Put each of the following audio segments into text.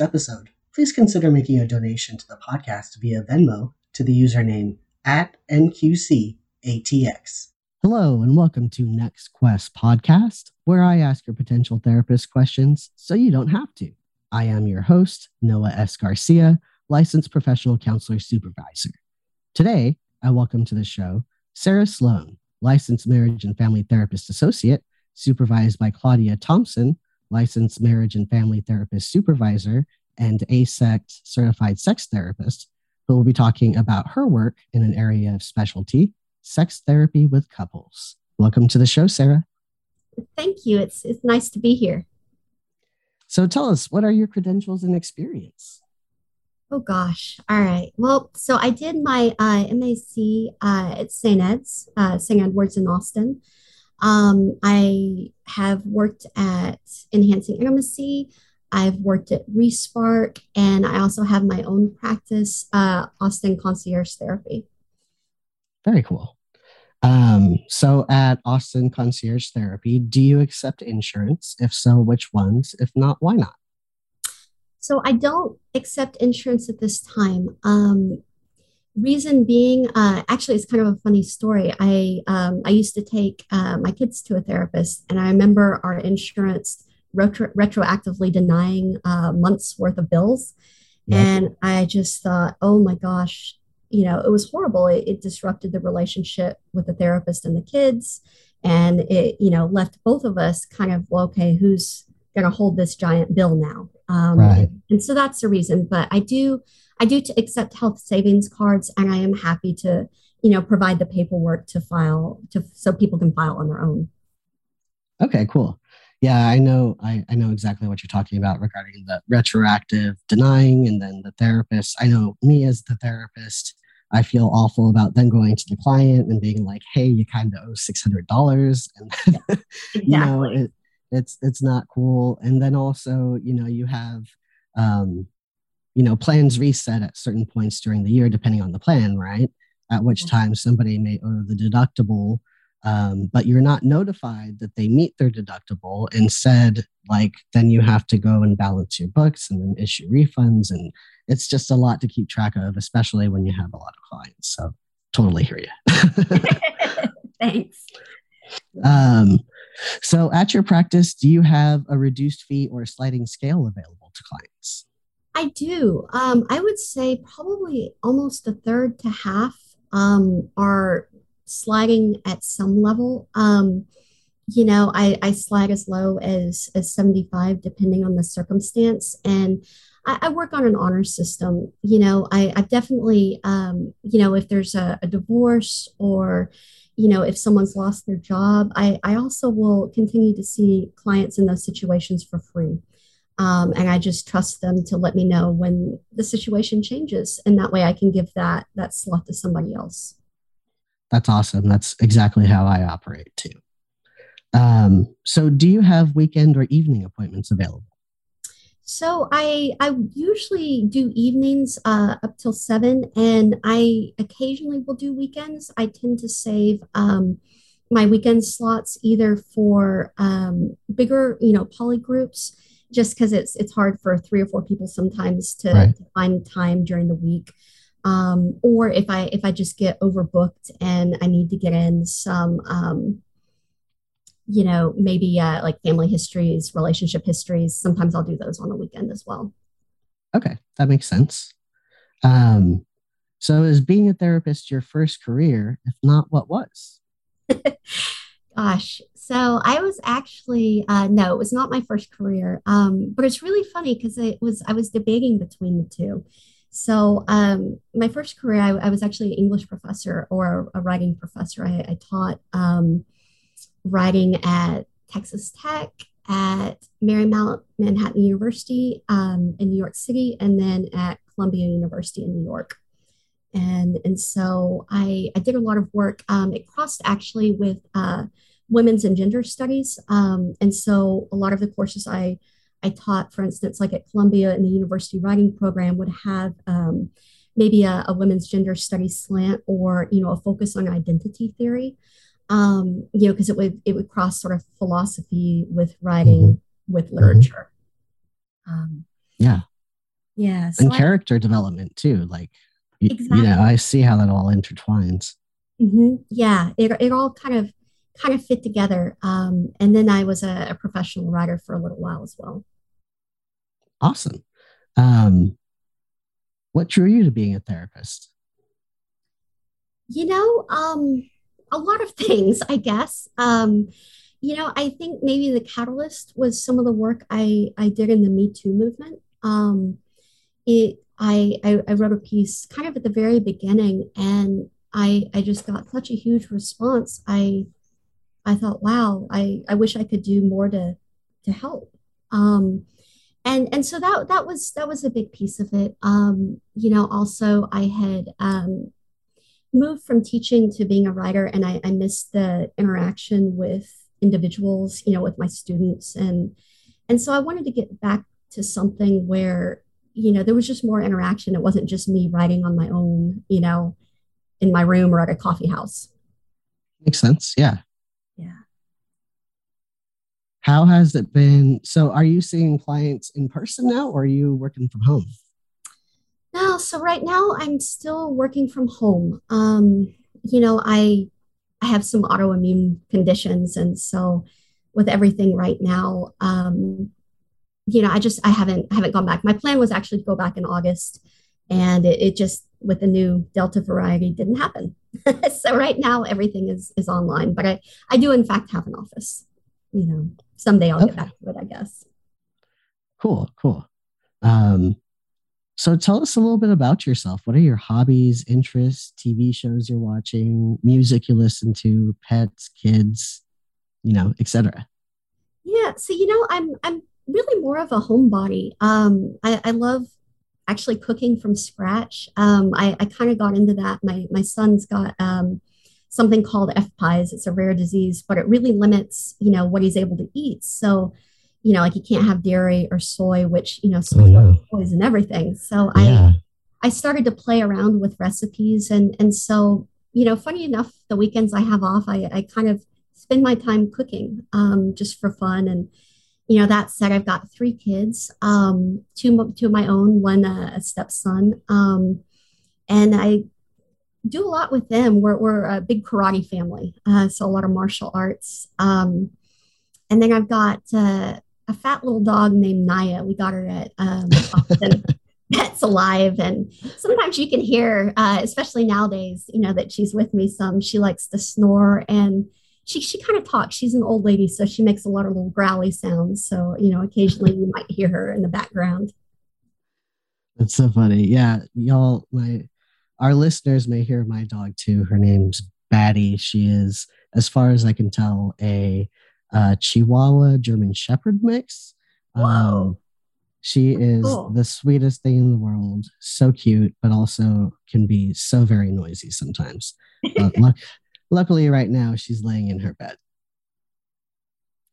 episode, please consider making a donation to the podcast via Venmo to the username at NQCATX. Hello, and welcome to Next Quest Podcast, where I ask your potential therapist questions so you don't have to. I am your host, Noah S. Garcia, licensed professional counselor supervisor. Today, I welcome to the show Sarah Sloan, licensed marriage and family therapist associate, supervised by Claudia Thompson, licensed marriage and family therapist supervisor, and AASECT certified sex therapist, who will be talking about her work in an area of specialty, sex therapy with couples. Welcome to the show, Sarah. Thank you. It's it's nice to be here. So tell us, what are your credentials and experience? Oh gosh. All right. Well, so I did my uh, MAC uh, at St. Ed's, uh, St. Edward's in Austin. Um, I have worked at Enhancing Intimacy. I've worked at Respark, and I also have my own practice, uh, Austin Concierge Therapy. Very cool. Um, so at Austin Concierge Therapy, do you accept insurance? If so, which ones? If not, why not? So I don't accept insurance at this time. Um, reason being, uh, actually, it's kind of a funny story. I um, I used to take uh, my kids to a therapist, and I remember our insurance retro- retroactively denying uh, months worth of bills, Yeah. and I just thought, oh my gosh, you know, it was horrible. It, it disrupted the relationship with the therapist and the kids, and it you know left both of us kind of well, okay, who's going to hold this giant bill now? Um, Right. and so that's the reason. But I do I do to accept health savings cards, and I am happy to, you know, provide the paperwork to file to so people can file on their own. Okay, cool. Yeah, I know I, I know exactly what you're talking about regarding the retroactive denying and then the therapist. I know me as the therapist, I feel awful about then going to the client and being like, hey, you kind of owe six hundred dollars and you know it, it's it's not cool and then also you know you have um you know plans reset at certain points during the year depending on the plan right? At which time somebody may owe the deductible um, but you're not notified that they meet their deductible instead like then you have to go and balance your books and then issue refunds. And it's just a lot to keep track of especially when you have a lot of clients. So totally hear you Thanks. um, so at your practice do you have a reduced fee or a sliding scale available to clients I do. Um, I would say probably almost a third to half um, are sliding at some level. Um, you know, I, I slide as low as, as 75, depending on the circumstance. And I, I work on an honor system. You know, I, I definitely, um, you know, if there's a, a divorce or, you know, if someone's lost their job, I, I also will continue to see clients in those situations for free. Um, and I just trust them to let me know when the situation changes, and that way I can give that that slot to somebody else. That's awesome. That's exactly how I operate too. Um, so, do you have weekend or evening appointments available? So I I usually do evenings uh, up till seven, and I occasionally will do weekends. I tend to save um, my weekend slots either for um, bigger, you know, poly groups, just because it's it's hard for three or four people sometimes to, Right. to find time during the week. Um, or if I if I just get overbooked and I need to get in some um, you know, maybe uh, like family histories, relationship histories. Sometimes I'll do those on the weekend as well. Okay, that makes sense. Um, so is being a therapist your first career? If not, what was? Gosh, so I was actually uh, no, it was not my first career, um, but it's really funny because it was I was debating between the two. So um, my first career, I, I was actually an English professor or a writing professor. I, I taught um, writing at Texas Tech, at Marymount Manhattan University um, in New York City, and then at Columbia University in New York. And, and so I, I did a lot of work. Um, it crossed actually with uh, women's and gender studies. Um, and so a lot of the courses I, I taught, for instance, like at Columbia in the university writing program, would have um, maybe a, a women's gender studies slant or, you know, a focus on identity theory um, you know, because it would it would cross sort of philosophy with writing mm-hmm. with literature. Um, yeah, yeah, so and I, character development too. Like, exactly. you know, I see how that all intertwines. Mm-hmm. Yeah, it it all kind of kind of fit together. Um, and then I was a, a, professional writer for a little while as well. Awesome. Um, what drew you to being a therapist? You know, um, a lot of things, I guess. Um, you know, I think maybe the catalyst was some of the work I, I did in the Me Too movement. Um, it I, I, I wrote a piece kind of at the very beginning, and I I just got such a huge response. I I thought, wow, I, I wish I could do more to to help. Um, and and so that that was that was a big piece of it. Um, you know, also I had um, moved from teaching to being a writer and I, I missed the interaction with individuals, you know, with my students. And and so I wanted to get back to something where, you know, there was just more interaction. It wasn't just me writing on my own, you know, in my room or at a coffee house. Makes sense. Yeah. Yeah. How has it been? So are you seeing clients in person now or are you working from home? No, so right now I'm still working from home. Um, you know, I I have some autoimmune conditions, and so with everything right now, um, you know, I just I haven't I haven't gone back. My plan was actually to go back in August, and it, it just with the new Delta variety didn't happen. so right now everything is is online, but I I do in fact have an office. You know, someday I'll okay. get back to it, I guess. Cool, cool. Um, so tell us a little bit about yourself. What are your hobbies, interests, TV shows you're watching, music you listen to, pets, kids, you know, etc. Yeah, so you know, I'm I'm really more of a homebody. Um, I, I love actually cooking from scratch. Um, I, I kind of got into that. My my son's got um, something called FPIES. It's a rare disease, but it really limits, you know, what he's able to eat. So you know, like he can't have dairy or soy, which, you know, soy oh, yeah. poison everything. So yeah. I I started to play around with recipes and and so, you know, funny enough, the weekends I have off, I, I kind of spend my time cooking um, just for fun. And, you know, that said, I've got three kids, um, two, two of my own, one uh, a stepson. Um, and I do a lot with them. We're, we're a big karate family, uh, so a lot of martial arts. Um, and then I've got uh, a fat little dog named Naya. We got her at um, Pets Alive, and sometimes you can hear, uh, especially nowadays, you know that she's with me. Some she likes to snore, and she she kind of talks. She's an old lady, so she makes a lot of little growly sounds. So you know, occasionally you might hear her in the background. That's so funny. Yeah, y'all, my our listeners may hear my dog too. Her name's Batty. She is, as far as I can tell, a uh, Chihuahua German Shepherd mix. Um, she is cool. the sweetest thing in the world. So cute, but also can be so very noisy sometimes. luck- luckily, right now she's laying in her bed.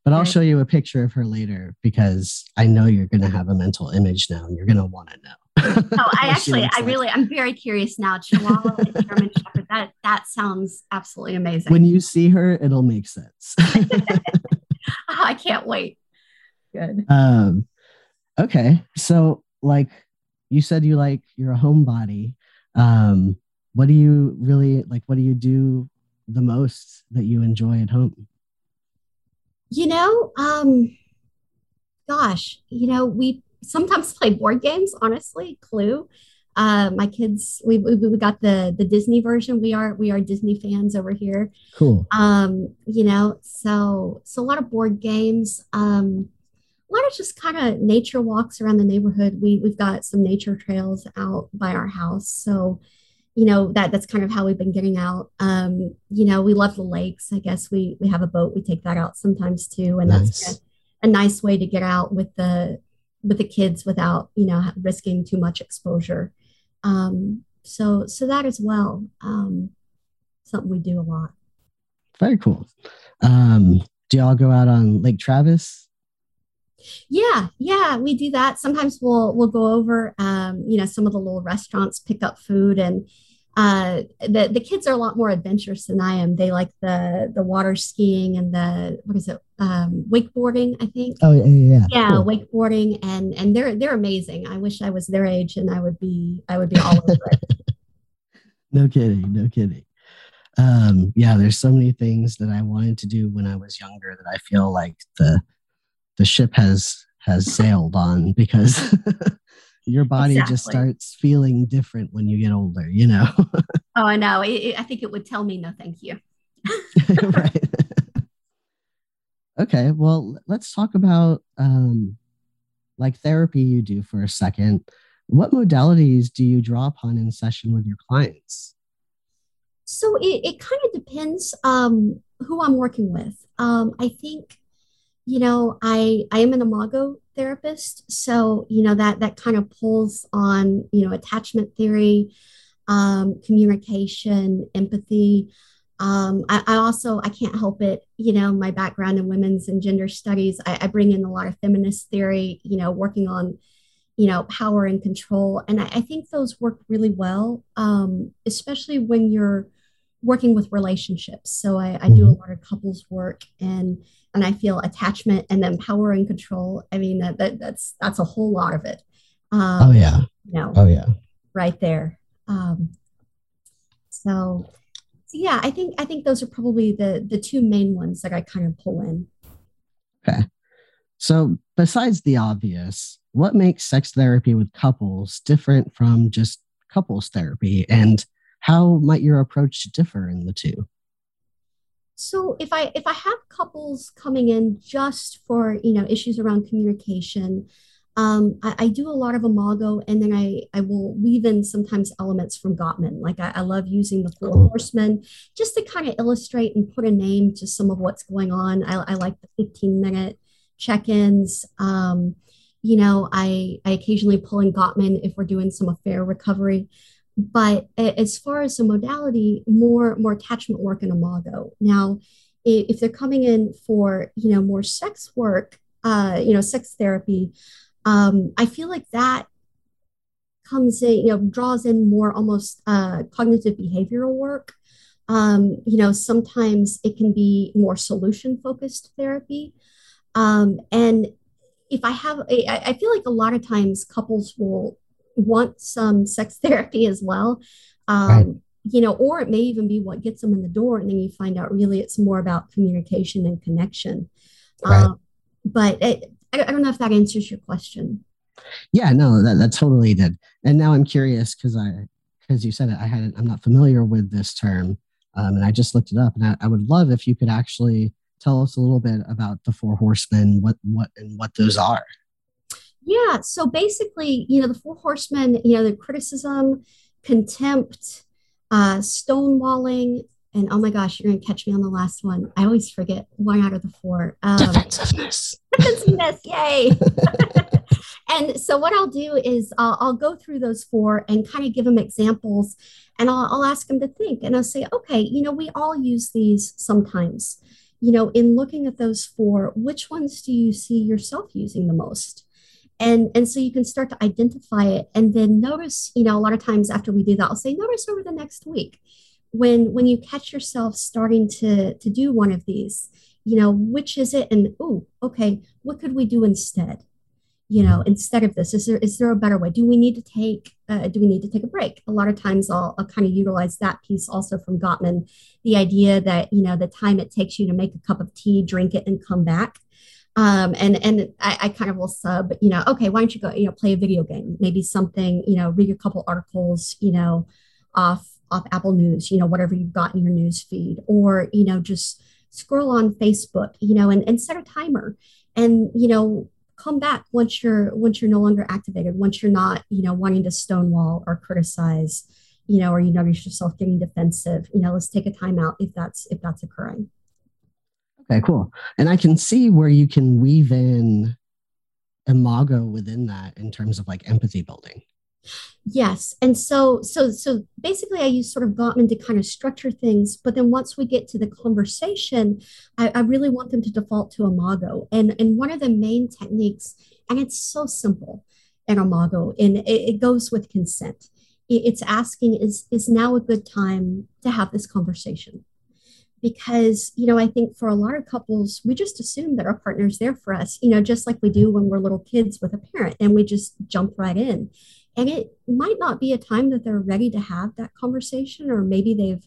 But I'll show you a picture of her later because I know you're going to have a mental image now and you're going to want to know. oh, I actually, I like. really, I'm very curious now. Chihuahua and German Shepherd. That that sounds absolutely amazing. When you see her, it'll make sense. oh, I can't wait. Good. Um, okay, so like you said, you like you're a homebody. Um, what do you really like? What do you do the most that you enjoy at home? You know, um, gosh, you know, we sometimes play board games. Honestly, Clue. Uh, my kids, we, we, we got the the Disney version. We are we are Disney fans over here. Cool. Um, you know, so so a lot of board games. Um, a lot of just kind of nature walks around the neighborhood. We we've got some nature trails out by our house, so you know that that's kind of how we've been getting out. Um, you know we love the lakes i guess. We we have a boat we take that out sometimes too and nice. that's a, a, nice way to get out with the with the kids without you know risking too much exposure. Um, so so that as well um, something we do a lot. Very cool. Um, do y'all go out on lake travis? Yeah, yeah, we do that. Sometimes we'll we'll go over, um, you know, some of the little restaurants, pick up food, and uh, the the kids are a lot more adventurous than I am. They like the the water skiing and the what is it, um, wakeboarding? I think. Oh yeah, yeah, yeah. Cool. wakeboarding, and and they're they're amazing. I wish I was their age, and I would be I would be all over it. no kidding, no kidding. Um, yeah, there's so many things that I wanted to do when I was younger that I feel like the the ship has has sailed on because your body exactly. just starts feeling different when you get older you know? Oh i know. I think it would tell me no thank you. Right. Okay well let's talk about um like therapy you do for a second. What modalities do you draw upon in session with your clients? So it, it kind of depends um who i'm working with. Um i think you know, I I am an imago therapist, so you know that that kind of pulls on you know attachment theory, um, communication, empathy. Um, I, I, also I can't help it. You know, my background in women's and gender studies, I, I bring in a lot of feminist theory. You know, working on you know power and control, and I, I think those work really well, um, especially when you're working with relationships. So I, I do a mm-hmm. lot of couples work and and I feel attachment and then power and control. I mean that, that that's that's a whole lot of it. Um, oh yeah. You know, oh yeah. Right there. Um, so, so yeah, I think I think those are probably the the two main ones that I kind of pull in. Okay. So besides the obvious, what makes sex therapy with couples different from just couples therapy and how might your approach differ in the two? So if I if I have couples coming in just for you know issues around communication, um, I, I, do a lot of imago, and then I I will weave in sometimes elements from Gottman. Like I, I love using the Four cool. Horsemen just to kind of illustrate and put a name to some of what's going on. I, I like the 15 minute check-ins. Um, you know, I I occasionally pull in Gottman if we're doing some affair recovery. But as far as the modality, more more attachment work and imago. Now, if they're coming in for you know more sex work, uh, you know, sex therapy, um, I feel like that comes in, you know, draws in more almost uh, cognitive behavioral work. Um, you know, sometimes it can be more solution focused therapy. Um, and if I have, I, I feel like a lot of times couples will want some sex therapy as well. Um, right. You know, or it may even be what gets them in the door, and then you find out really it's more about communication and connection. Right. Um, but it, I, I don't know if that answers your question. Yeah, no, that, that totally did. And now I'm curious because I, because you said it, I had, I'm not familiar with this term, um, and I just looked it up, and I, I would love if you could actually tell us a little bit about the four horsemen, what, what, and what those are. Yeah. So basically, you know, the four horsemen, you know, the criticism, contempt, uh, stonewalling, and oh my gosh, you're going to catch me on the last one. I always forget one out of the four. Um, defensiveness. Defensiveness. Yay. and so what I'll do is I'll, I'll, go through those four and kind of give them examples and I'll, I'll ask them to think and I'll say, okay, you know, we all use these sometimes you know, in looking at those four, which ones do you see yourself using the most? And, and so you can start to identify it and then notice, you know, a lot of times after we do that, I'll say, notice over the next week when when you catch yourself starting to to do one of these, you know, which is it? And oh, okay, what could we do instead? you know instead of this is there is there a better way do we need to take uh, do we need to take a break a lot of times I'll, I'll kind of utilize that piece also from gottman the idea that you know the time it takes you to make a cup of tea drink it and come back um, and and I, I, kind of will sub you know okay why don't you go you know play a video game maybe something you know read a couple articles you know off off apple news you know whatever you've got in your news feed or you know just scroll on facebook you know and, and set a timer and you know come back once you're once you're no longer activated once you're not you know wanting to stonewall or criticize you know or you notice yourself getting defensive you know let's take a time out if that's if that's occurring okay cool and i can see where you can weave in imago within that in terms of like empathy building Yes. And so so so basically I use sort of Gottman to kind of structure things, but then once we get to the conversation, I, I really want them to default to Imago. And and one of the main techniques, and it's so simple in Imago, and it, it goes with consent. It, it's asking, is is now a good time to have this conversation? Because you know i think for a lot of couples we just assume that our partner's there for us you know just like we do when we're little kids with a parent and we just jump right in. And it might not be a time that they're ready to have that conversation or maybe they've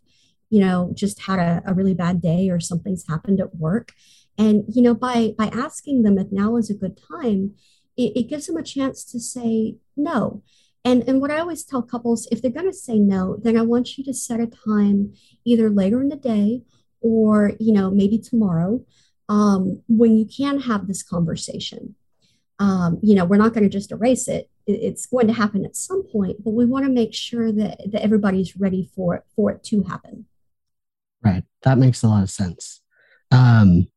you know just had a, a really bad day or something's happened at work. And you know by by asking them if now is a good time it, it gives them a chance to say no. And and what i always tell couples if they're going to say no then i want you to set a time either later in the day or you know maybe tomorrow um, when you can have this conversation um, you know we're not going to just erase it it's going to happen at some point, but we want to make sure that, that everybody's ready for it for it to happen. Right. That makes a lot of sense. Um,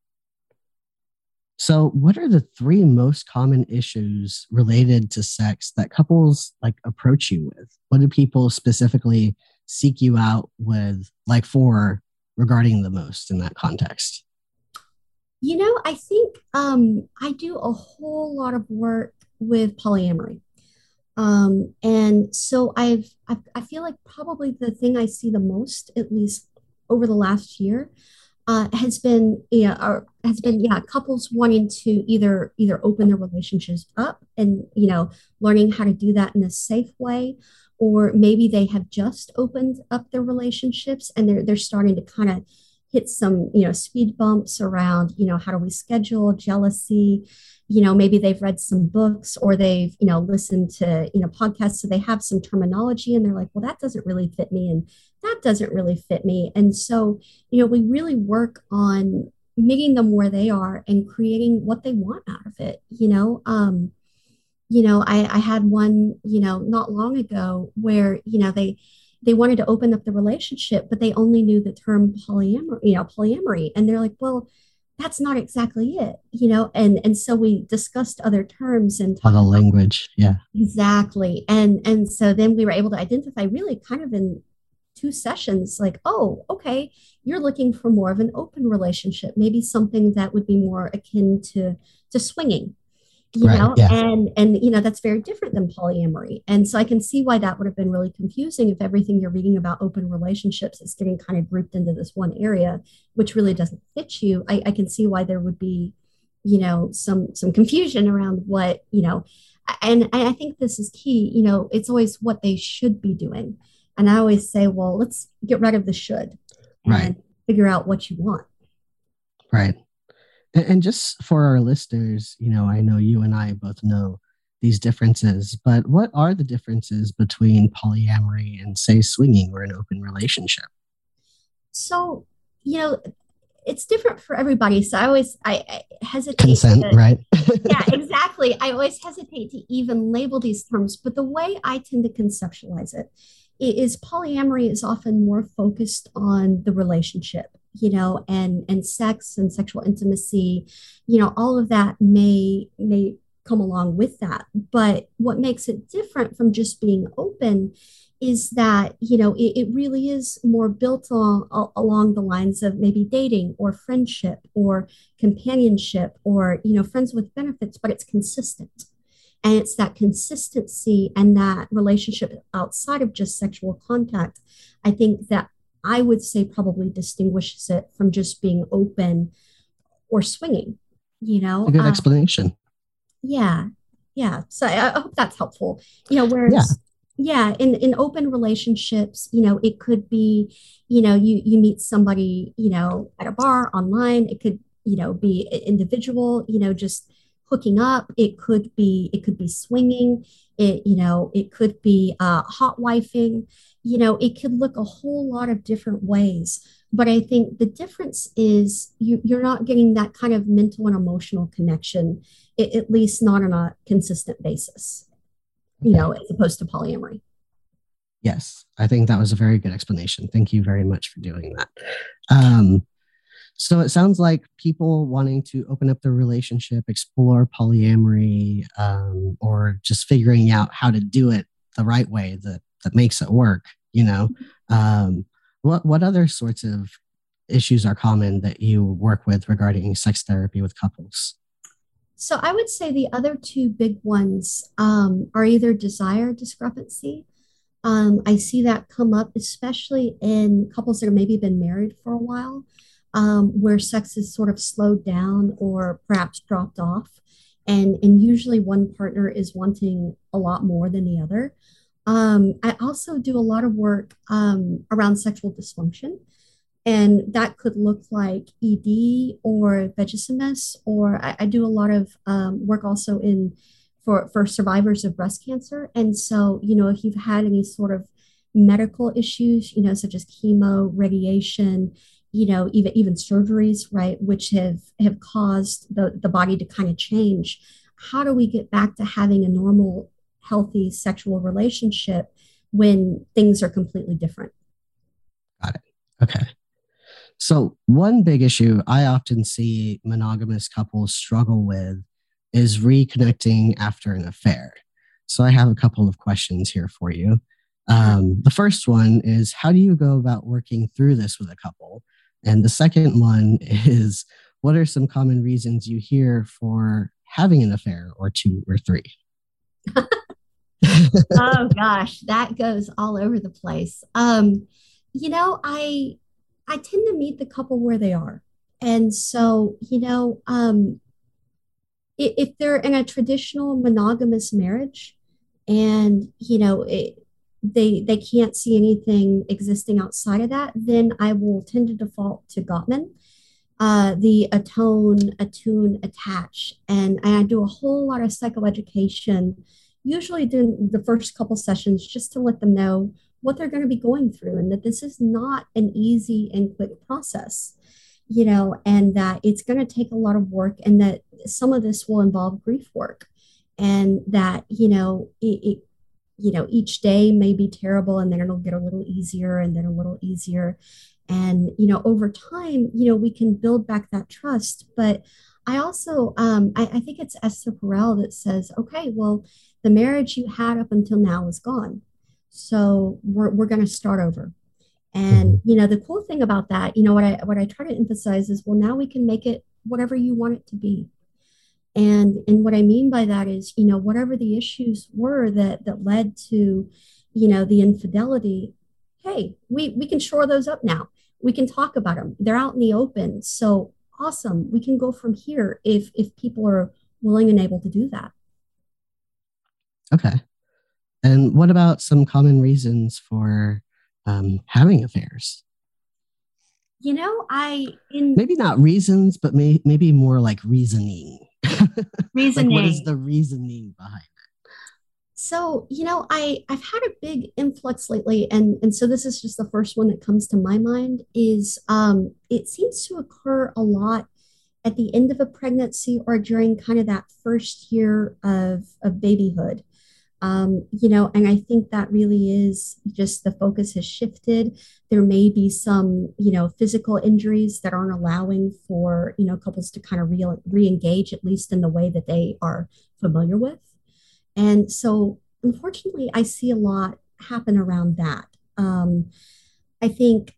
so what are the three most common issues related to sex that couples like approach you with? What do people specifically seek you out with like for regarding the most in that context? You know, I think um, I do a whole lot of work with polyamory. Um, and so I've, I've, I feel like probably the thing I see the most, at least over the last year, uh, has been yeah, or has been yeah, couples wanting to either either open their relationships up and you know learning how to do that in a safe way, or maybe they have just opened up their relationships and they're they're starting to kind of hit some you know speed bumps around you know how do we schedule jealousy? You know maybe they've read some books or they've you know listened to you know podcasts so they have some terminology and they're like well that doesn't really fit me and that doesn't really fit me. And so you know we really work on meeting them where they are and creating what they want out of it you know? Um you know i i had one you know not long ago where you know they they wanted to open up the relationship but they only knew the term polyamory you know polyamory. And they're like well that's not exactly it you know and and so we discussed other terms and other language yeah. Exactly. And and so then we were able to identify really kind of in two sessions like oh okay you're looking for more of an open relationship maybe something that would be more akin to to swinging you right, know yeah. and and you know that's very different than polyamory. And so i can see why that would have been really confusing if everything you're reading about open relationships is getting kind of grouped into this one area which really doesn't fit you. I, I can see why there would be you know some some confusion around what you know and i think this is key you know it's always what they should be doing. And i always say well let's get rid of the should right. figure out what you want. Right and, and just for our listeners, you know, I know you and I both know these differences, but what are the differences between polyamory and, say, swinging or an open relationship? So, you know, it's different for everybody. So I always I, I hesitate. Consent, to, right? yeah, exactly. I always hesitate to even label these terms, but the way I tend to conceptualize it is polyamory is often more focused on the relationship you know and and sex and sexual intimacy you know all of that may may come along with that. But what makes it different from just being open is that you know it, it really is more built on along the lines of maybe dating or friendship or companionship or you know friends with benefits but it's consistent. And it's that consistency and that relationship outside of just sexual contact i think that i would say probably distinguishes it from just being open or swinging you know? A good uh, explanation. Yeah yeah. So I, I, hope that's helpful. You know whereas yeah. yeah in in open relationships you know it could be you know you you meet somebody you know at a bar online. It could you know be individual you know just hooking up. It could be it could be swinging. It you know it could be uh, hot wifing you know it could look a whole lot of different ways but i think the difference is you, you're not getting that kind of mental and emotional connection at least not on a consistent basis you know, as opposed to polyamory. Yes, I think that was a very good explanation. Thank you very much for doing that. Um, so it sounds like people wanting to open up their relationship, explore polyamory, um, or just figuring out how to do it the right way that that makes it work. You know, um, what what other sorts of issues are common that you work with regarding sex therapy with couples? So I would say the other two big ones um, are either desire discrepancy. Um, I see that come up, especially in couples that have maybe been married for a while, um, where sex is sort of slowed down or perhaps dropped off. And, and usually one partner is wanting a lot more than the other. Um, I also do a lot of work um, around sexual dysfunction. And that could look like ED or vaginismus, or I, I do a lot of um, work also in for, for survivors of breast cancer. And so, you know, if you've had any sort of medical issues, you know, such as chemo, radiation, you know, even even surgeries, right, which have have caused the, the body to kind of change. How do we get back to having a normal, healthy sexual relationship when things are completely different? Got it. Okay. So, one big issue I often see monogamous couples struggle with is reconnecting after an affair. So, I have a couple of questions here for you. Um, the first one is How do you go about working through this with a couple? And the second one is What are some common reasons you hear for having an affair or two or three? oh gosh, that goes all over the place. Um, you know, I I tend to meet the couple where they are. And so, you know, um, if they're in a traditional monogamous marriage and, you know, it, they they can't see anything existing outside of that, then I will tend to default to Gottman, uh, the atone, attune, attach, and I do a whole lot of psychoeducation, usually during the first couple sessions, just to let them know what they're going to be going through and that this is not an easy and quick process you know and that it's going to take a lot of work and that some of this will involve grief work. And that you know it, it you know each day may be terrible and then it'll get a little easier and then a little easier. And you know over time you know we can build back that trust. But i also um, I, I think it's esther perel that says okay well the marriage you had up until now is gone so we're, we're going to start over. And mm-hmm. you know the cool thing about that, you know what I what I try to emphasize is well now we can make it whatever you want it to be. And and what I mean by that is, you know, whatever the issues were that that led to, you know, the infidelity, hey, we we can shore those up now. We can talk about them. They're out in the open. So awesome. We can go from here if if people are willing and able to do that. Okay. And what about some common reasons for um, having affairs? You know, I in maybe not reasons, but may, maybe more like reasoning. Reasoning. like what is the reasoning behind it? So, you know, I I've had a big influx lately, and and so this is just the first one that comes to my mind. Is um, it seems to occur a lot at the end of a pregnancy or during kind of that first year of of babyhood um, you know, and I think that really is just the focus has shifted. There may be some, you know, physical injuries that aren't allowing for, you know, couples to kind of re- re-engage at least in the way that they are familiar with. And so, unfortunately, I see a lot happen around that. Um, I think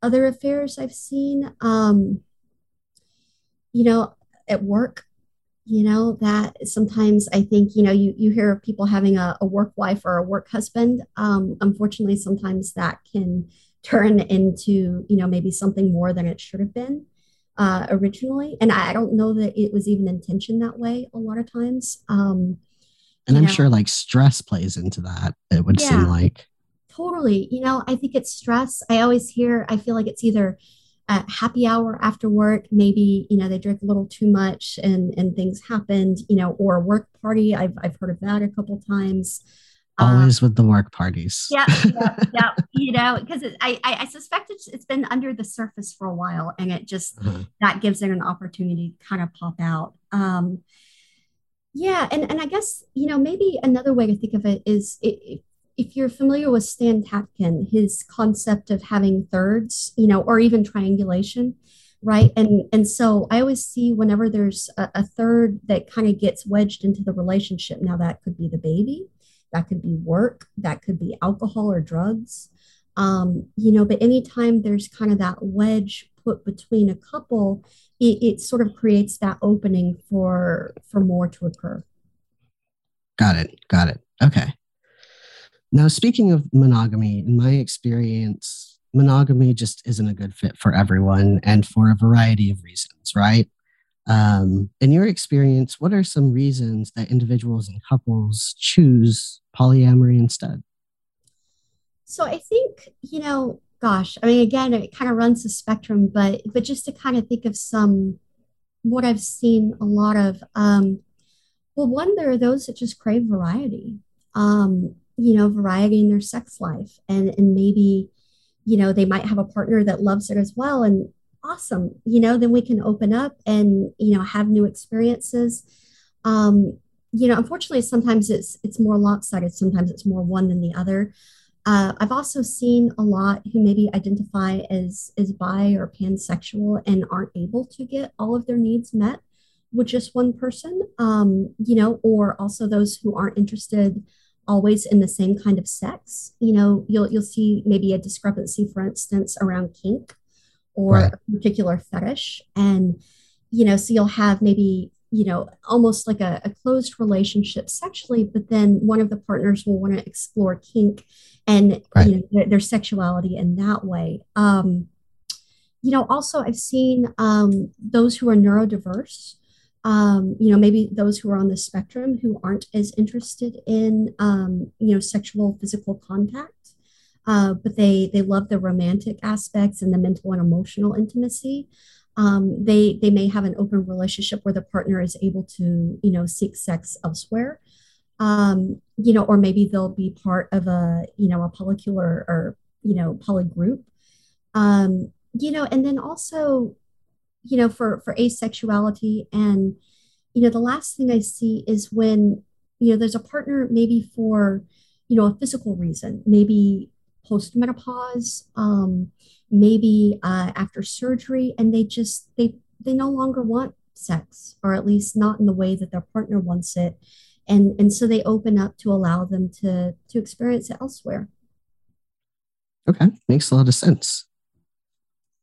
other affairs I've seen, um, you know, at work, you know, that sometimes I think, you know, you, you hear of people having a, a work wife or a work husband. Um, unfortunately, sometimes that can turn into, you know, maybe something more than it should have been uh, originally. And I don't know that it was even intentioned that way a lot of times. Um, and I'm know, sure like stress plays into that, it would yeah, seem like. Totally. You know, I think it's stress. I always hear, I feel like it's either a happy hour after work, maybe, you know, they drink a little too much and, and things happened, you know, or work party. I've, I've heard of that a couple times. Always um, with the work parties. Yeah, yeah, yeah. you know, because I, I, I suspect it's it's been under the surface for a while, and it just uh-huh. that gives it an opportunity to kind of pop out. Um, yeah, and and I guess you know maybe another way to think of it is it, if you're familiar with Stan Tatkin, his concept of having thirds, you know, or even triangulation, right? And and so I always see whenever there's a, a third that kind of gets wedged into the relationship. Now that could be the baby that could be work, that could be alcohol or drugs. Um, you know, but anytime there's kind of that wedge put between a couple, it, it sort of creates that opening for for more to occur. Got it. Got it. Okay. Now, speaking of monogamy, in my experience, monogamy just isn't a good fit for everyone and for a variety of reasons, right? Um, in your experience, what are some reasons that individuals and couples choose polyamory instead? So I think, you know, gosh, I mean, again, it kind of runs the spectrum, but but just to kind of think of some what I've seen a lot of. Um, well, one, there are those that just crave variety. Um, you know, variety in their sex life, and and maybe, you know, they might have a partner that loves it as well, and awesome you know then we can open up and you know have new experiences. Um you know unfortunately sometimes it's it's more lopsided. Sometimes it's more one than the other. Uh, i've also seen a lot who maybe identify as as bi or pansexual and aren't able to get all of their needs met with just one person. Um you know or also those who aren't interested always in the same kind of sex you know you'll you'll see maybe a discrepancy for instance around kink or right. a particular fetish. And, you know, so you'll have maybe, you know, almost like a, a closed relationship sexually, but then one of the partners will want to explore kink and right. you know, their, their, sexuality in that way. Um, you know, also I've seen um, those who are neurodiverse, um, you know, maybe those who are on the spectrum who aren't as interested in, um, you know, sexual physical contact uh, but they they love the romantic aspects and the mental and emotional intimacy. Um, they they may have an open relationship where the partner is able to you know seek sex elsewhere, um, you know, or maybe they'll be part of a you know a polycular or you know poly group, um, you know, and then also you know for for asexuality and you know the last thing I see is when you know there's a partner maybe for you know a physical reason maybe postmenopause, um, maybe uh, after surgery, and they just they they no longer want sex, or at least not in the way that their partner wants it, and and so they open up to allow them to to experience it elsewhere. Okay, makes a lot of sense.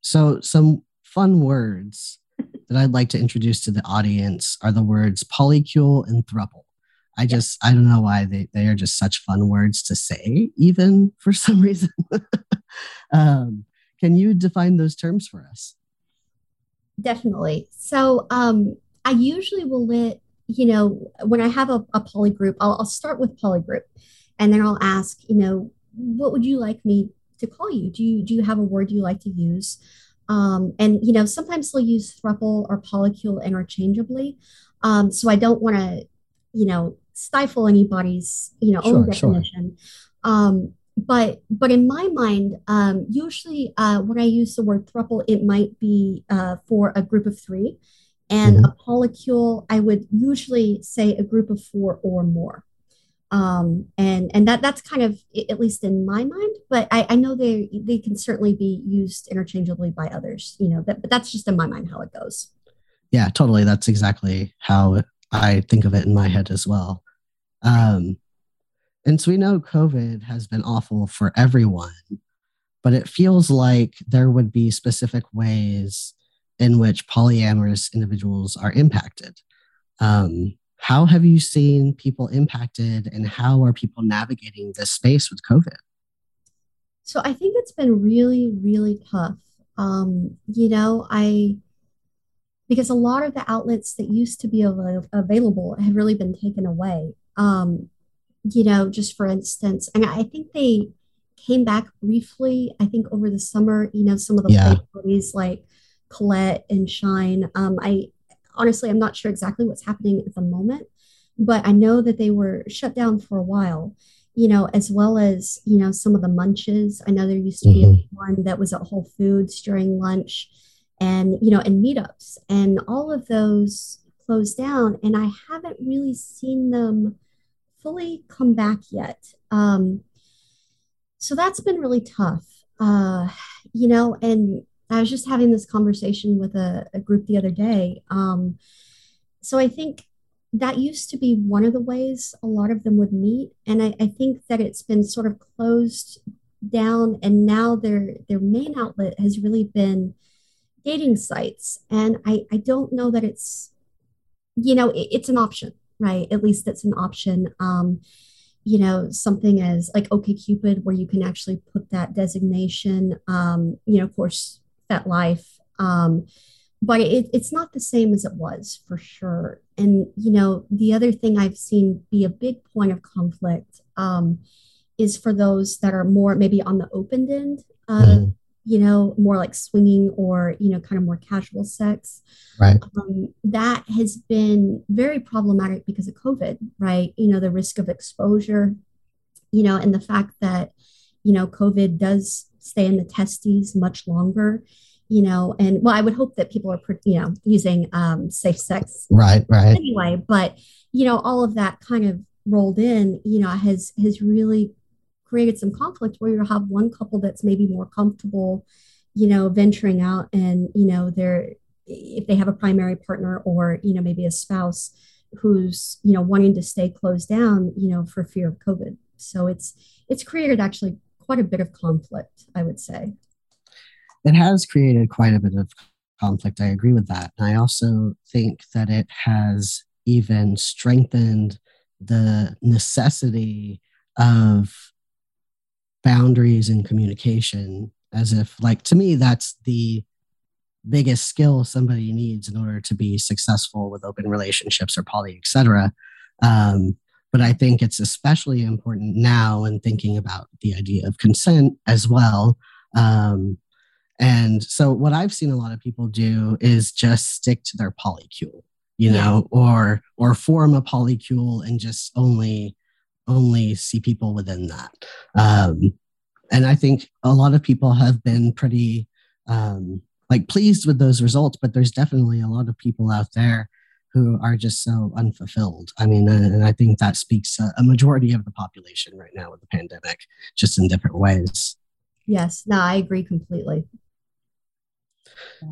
So some fun words that I'd like to introduce to the audience are the words polycule and thruple. I just I don't know why they they are just such fun words to say, even for some reason. um, can you define those terms for us? Definitely. So um, I usually will let you know when I have a, a poly group, I'll, I'll start with poly group, and then I'll ask, you know, what would you like me to call you? Do you do you have a word you like to use? Um, and you know, sometimes they'll use thruple or polycule interchangeably. Um, so I don't want to, you know, stifle anybody's you know sure, own definition. Sure. Um, but but in my mind, um, usually uh, when I use the word thruple, it might be uh, for a group of three, and mm-hmm. a polycule, I would usually say a group of four or more. Um, and and that that's kind of at least in my mind, but I, I know they they can certainly be used interchangeably by others. You know, but that's just in my mind how it goes. Yeah, totally. That's exactly how I think of it in my head as well. Um, and so we know COVID has been awful for everyone, but it feels like there would be specific ways in which polyamorous individuals are impacted. Um, how have you seen people impacted and how are people navigating this space with COVID? So I think it's been really, really tough. Um, you know, I, because a lot of the outlets that used to be av- available have really been taken away. Um, you know, just for instance, and I think they came back briefly, I think over the summer, you know, some of the Yeah. like Colette and Shine. Um, I honestly, I'm not sure exactly what's happening at the moment, but I know that they were shut down for a while, you know, as well as, you know, some of the munches. I know there used to be Mhm. one that was at Whole Foods during lunch and, you know, and meetups. And all of those closed down. And I haven't really seen them fully come back yet. Um, so that's been really tough. Uh, you know, and I was just having this conversation with a, a group the other day. Um, so I think that used to be one of the ways a lot of them would meet. And I, I think that it's been sort of closed down and now their their main outlet has really been dating sites. And I, I don't know that it's, you know, it, it's an option, right? At least it's an option. Um, you know, something as like OkCupid, where you can actually put that designation. Um, you know, of course, FetLife. Um, but it, it's not the same as it was for sure. And, you know, the other thing I've seen be a big point of conflict um, is for those that are more maybe on the open end, uh, Mhm. you know, more like swinging or, you know, kind of more casual sex Right. um, that has been very problematic because of COVID, right? You know, the risk of exposure, you know, and the fact that, you know, COVID does stay in the testes much longer, you know, and well, I would hope that people are, you know, using um, safe sex Right. Right. anyway, but, you know, all of that kind of rolled in, you know, has, has really created some conflict where you have one couple that's maybe more comfortable, you know, venturing out and, you know, they're, if they have a primary partner or, you know, maybe a spouse who's, you know, wanting to stay closed down, you know, for fear of COVID. So it's, it's created actually quite a bit of conflict, I would say. It has created quite a bit of conflict. I agree with that. And I also think that it has even strengthened the necessity of boundaries and communication as if like to me that's the biggest skill somebody needs in order to be successful with open relationships or poly etc um, but i think it's especially important now in thinking about the idea of consent as well um, and so what i've seen a lot of people do is just stick to their polycule you Yeah. know or or form a polycule and just only only see people within that um, and i think a lot of people have been pretty um, like pleased with those results but there's definitely a lot of people out there who are just so unfulfilled i mean and and i think that speaks a, a majority of the population right now with the pandemic just in different ways Yes, no, I agree completely.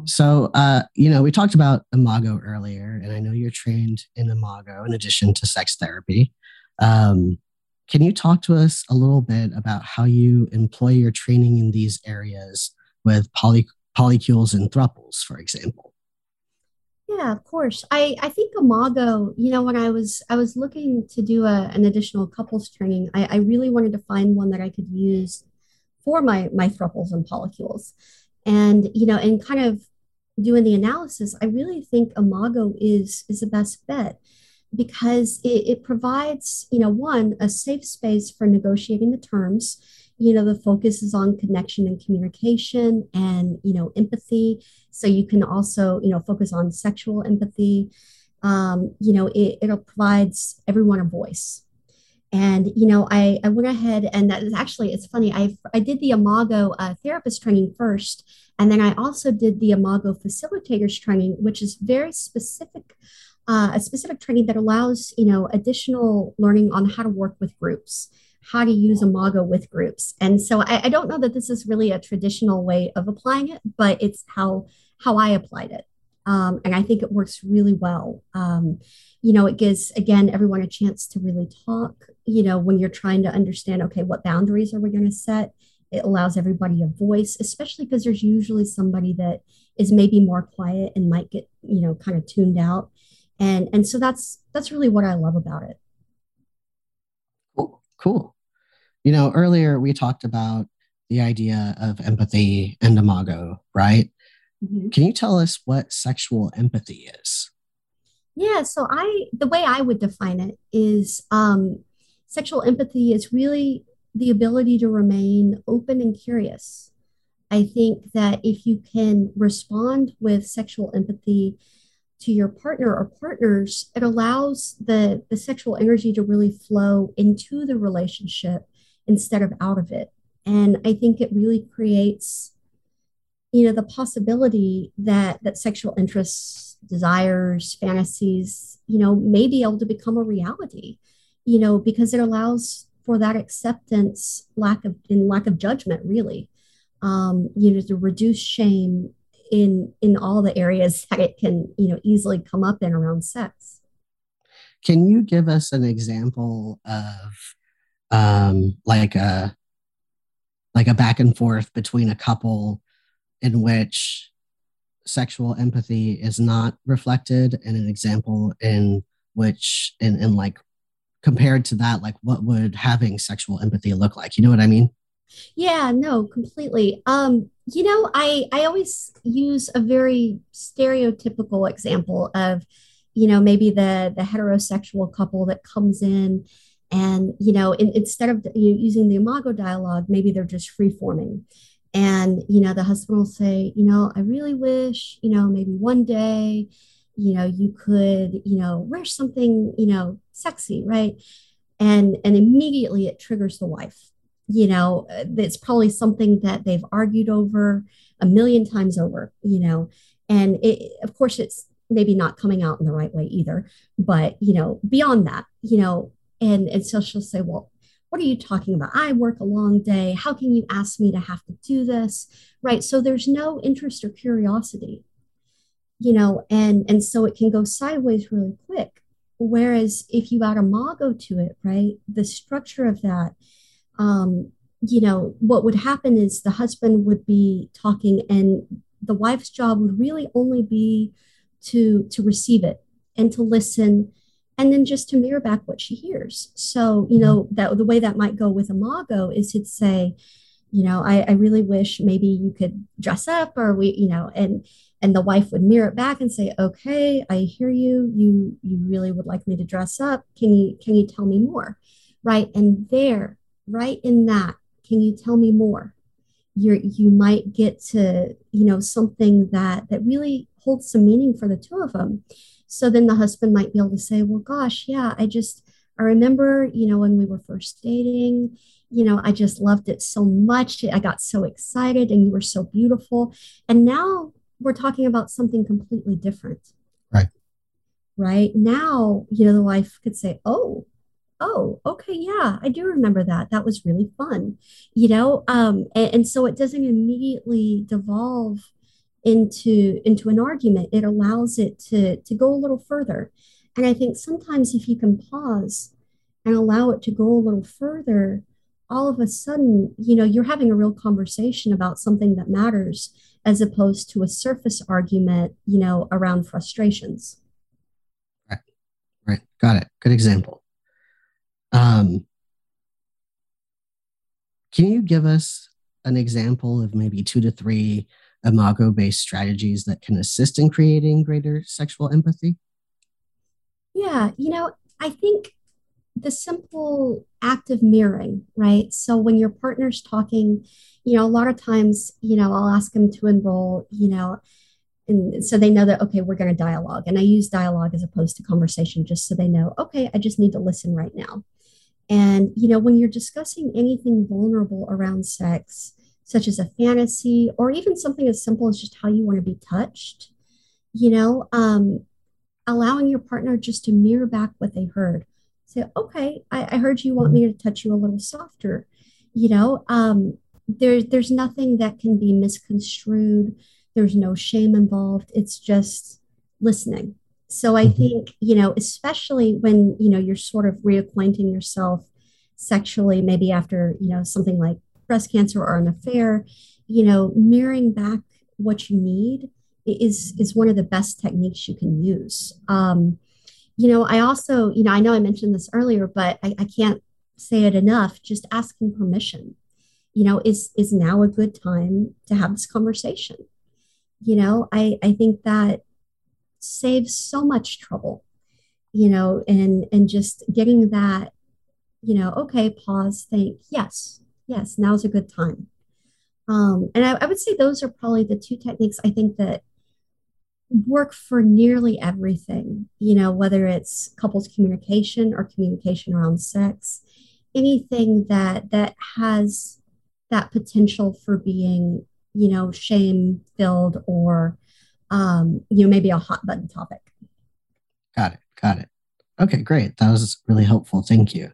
So, uh, you know, we talked about Imago earlier, and I know you're trained in Imago in addition to sex therapy. Um, can you talk to us a little bit about how you employ your training in these areas with poly- polycules and thruples, for example? Yeah, of course. I I think Imago, you know, when I was I was looking to do a, an additional couples training, I, I really wanted to find one that I could use for my my thruples and polycules. And, you know, and kind of doing the analysis, I really think Imago is is the best bet because it, it provides, you know, one, a safe space for negotiating the terms. You know, the focus is on connection and communication and, you know, empathy. So you can also, you know, focus on sexual empathy. Um, you know, it, it provides everyone a voice. And, you know, I, I went ahead and that is actually, it's funny. I, I did the Imago uh, therapist training first. And then I also did the Imago facilitators training, which is very specific, uh, a specific training that allows, you know, additional learning on how to work with groups, how to use Imago with groups. And so I, I don't know that this is really a traditional way of applying it, but it's how how I applied it. Um, and I think it works really well. Um, you know, it gives, again, everyone a chance to really talk. You know, when you're trying to understand, okay, what boundaries are we going to set? It allows everybody a voice, especially because there's usually somebody that is maybe more quiet and might get, you know, kind of tuned out. And, and so that's that's really what I love about it. Cool. Cool. You know, earlier we talked about the idea of empathy and imago, right? Mm-hmm. Can you tell us what sexual empathy is? Yeah, so I the way I would define it is um, sexual empathy is really the ability to remain open and curious. I think that if you can respond with sexual empathy to your partner or partners, it allows the, the sexual energy to really flow into the relationship instead of out of it. And I think it really creates you know the possibility that that sexual interests desires fantasies you know may be able to become a reality you know because it allows for that acceptance lack of in lack of judgment really um, you know to reduce shame in in all the areas that it can you know easily come up in around sex can you give us an example of um, like a like a back and forth between a couple in which sexual empathy is not reflected and an example in which in, in like compared to that like what would having sexual empathy look like? You know what i mean? Yeah no completely. Um you know i i always use a very stereotypical example of you know maybe the the heterosexual couple that comes in and you know in, instead of using the imago dialogue maybe they're just free forming and you know the husband will say you know i really wish you know maybe one day you know you could you know wear something you know sexy right? And and immediately it triggers the wife. You know uh, it's probably something that they've argued over a million times over you know? And it, of course it's maybe not coming out in the right way either. But you know beyond that you know and and so she'll say well what are you talking about? I work a long day. How can you ask me to have to do this? Right. So there's no interest or curiosity, you know, and and so it can go sideways really quick. Whereas if you add imago to it, right, the structure of that, um, you know, what would happen is the husband would be talking and the wife's job would really only be to to receive it and to listen and then just to mirror back what she hears. So, you know, mm-hmm. that the way that might go with Imago is to say, you know, I, I really wish maybe you could dress up or we, you know, and and the wife would mirror it back and say, okay, I hear you. You you really would like me to dress up. Can you can you tell me more? Right. And there, right in that, can you tell me more? You're you might get to, you know, something that that really holds some meaning for the two of them so then the husband might be able to say, well, gosh, yeah, I just, I remember, you know, when we were first dating, you know, I just loved it so much. I got so excited and you were so beautiful. And now we're talking about something completely different. Right. Right. Now, you know, the wife could say, oh, oh okay yeah i do remember that that was really fun you know um and, and so it doesn't immediately devolve into into an argument it allows it to to go a little further. And i think sometimes if you can pause and allow it to go a little further all of a sudden you know you're having a real conversation about something that matters as opposed to a surface argument you know around frustrations. Right. Right. Got it. Good example. Um can you give us an example of maybe two to three imago based strategies that can assist in creating greater sexual empathy? Yeah, you know, I think the simple act of mirroring, right? So when your partner's talking, you know, a lot of times, you know, I'll ask them to enroll, you know, and so they know that okay we're going to dialogue and i use dialogue as opposed to conversation just so they know okay i just need to listen right now and you know when you're discussing anything vulnerable around sex such as a fantasy or even something as simple as just how you want to be touched you know um, allowing your partner just to mirror back what they heard say okay I, I heard you want me to touch you a little softer you know um, there, there's nothing that can be misconstrued There's no shame involved. It's just listening. So I Mhm. think, you know, especially when, you know, you're sort of reacquainting yourself sexually, maybe after, you know, something like breast cancer or an affair, you know, mirroring back what you need is is one of the best techniques you can use. Um, you know, I also, you know, I know I mentioned this earlier, but I, I can't say it enough. Just asking permission. You know, is is now a good time to have this conversation? You know, I I think that saves so much trouble. You know, and and just getting that, you know, okay, pause, think, yes, yes, now's a good time. Um, and I, I would say those are probably the two techniques I think that work for nearly everything, you know, whether it's couples communication or communication around sex, anything that that has that potential for being, you know, shame filled or um, you know, maybe a hot button topic. Got it. Got it. Okay, great. That was really helpful. Thank you.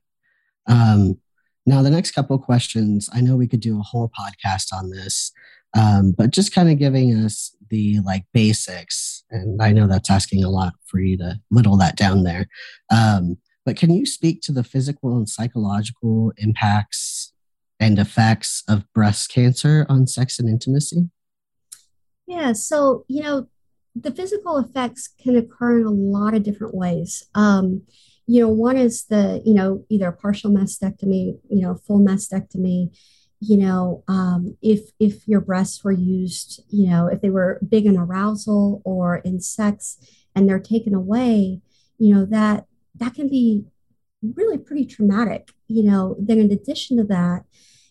Um, now, the next couple questions, I know we could do a whole podcast on this, um, but just kind of giving us the like basics, and I know that's asking a lot for you to whittle that down there. Um, but can you speak to the physical and psychological impacts and effects of breast cancer on sex and intimacy? Yeah, so, you know, the physical effects can occur in a lot of different ways. Um, you know, one is the, you know, either partial mastectomy, you know, full mastectomy, you know, um, if if your breasts were used, you know, if they were big in arousal or in sex and they're taken away, you know, that that can be really pretty traumatic. You know, then in addition to that,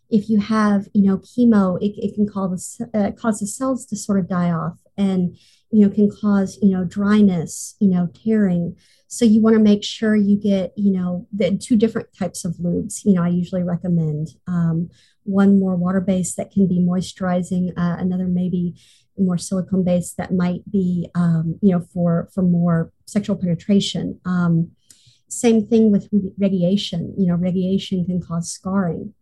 if you have, you know, chemo, it, it can cause the, uh, cause the cells to sort of die off and, you know, can cause, you know, dryness, you know, tearing. So you want to make sure you get, you know, the two different types of lubes. You know, I usually recommend um, one more water based that can be moisturizing, uh, another maybe more silicone based that might be, um, you know, for for more sexual penetration. Um, same thing with radiation. You know, radiation can cause scarring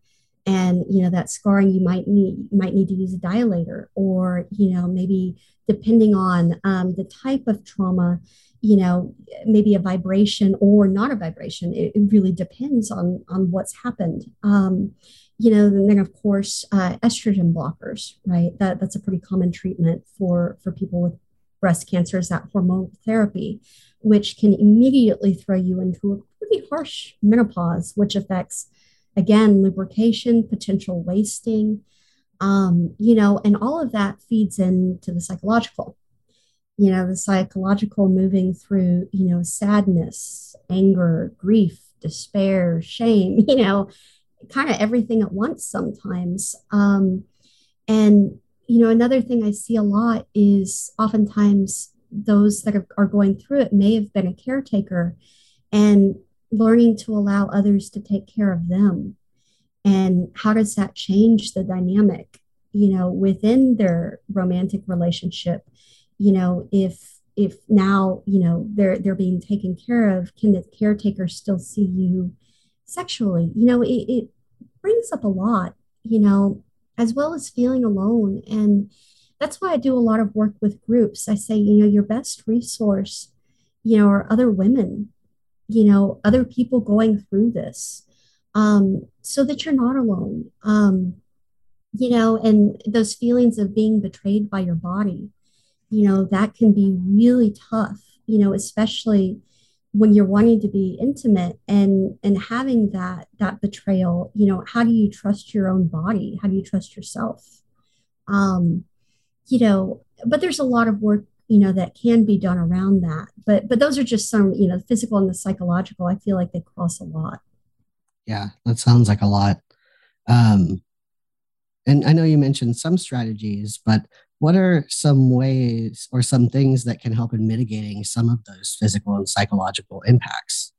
and you know that scarring you might need you might need to use a dilator or you know maybe depending on um, the type of trauma you know maybe a vibration or not a vibration. It, it really depends on on what's happened. Um, you know and then of course uh, estrogen blockers right? That that's a pretty common treatment for for people with breast cancer is that hormone therapy which can immediately throw you into a pretty harsh menopause which affects again, lubrication, potential wasting, um, you know, and all of that feeds into the psychological. You know, the psychological moving through, you know, sadness, anger, grief, despair, shame, you know, kind of everything at once sometimes. Um, and, you know, another thing I see a lot is oftentimes those that are, are going through it may have been a caretaker and learning to allow others to take care of them. And how does that change the dynamic you know within their romantic relationship? You know if if now you know they're they're being taken care of can the caretaker still see you sexually? You know it, it brings up a lot you know as well as feeling alone. And that's why i do a lot of work with groups. I say you know your best resource you know are other women you know, other people going through this um, so that you're not alone. Um, you know, and those feelings of being betrayed by your body, you know, that can be really tough, you know, especially when you're wanting to be intimate and and having that that betrayal you know how do you trust your own body how do you trust yourself um you know but there's a lot of work you know that can be done around that. But but those are just some you know the physical and the psychological i feel like they cross a lot. Yeah that sounds like a lot. Um and i know you mentioned some strategies but what are some ways or some things that can help in mitigating some of those physical and psychological impacts?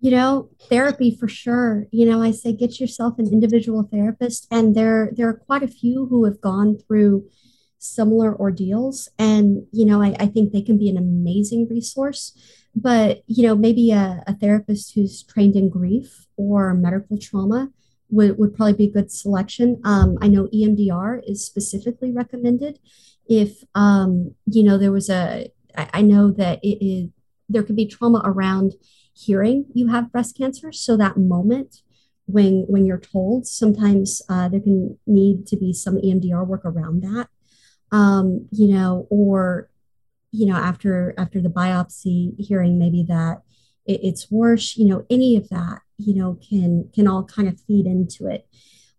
You know therapy for sure. You know i say get yourself an individual therapist and there there are quite a few who have gone through similar ordeals. And, you know, I, I think they can be an amazing resource. But, you know, maybe a, a therapist who's trained in grief or medical trauma would, would probably be a good selection. Um, I know EMDR is specifically recommended if um, you know there was a I, I know that it is there could be trauma around hearing you have breast cancer so that moment when when you're told sometimes uh, there can need to be some emdr work around that um, you know or you know after after the biopsy hearing maybe that it, it's worse you know any of that you know can can all kind of feed into it.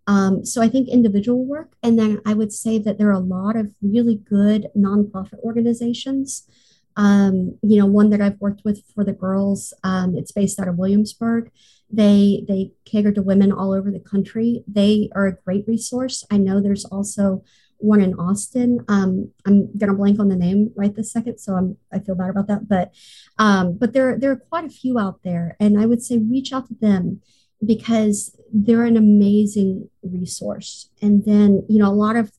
Um, so i think individual work and then i would say that there are a lot of really good nonprofit organizations. Um, you know one that i've worked with for the girls um, it's based out of williamsburg. They they cater to women all over the country. They are a great resource. I know there's also one in Austin. Um, I'm gonna blank on the name right this second, so I'm I feel bad about that. But um, but there there are quite a few out there, and I would say reach out to them because they're an amazing resource. And then you know a lot of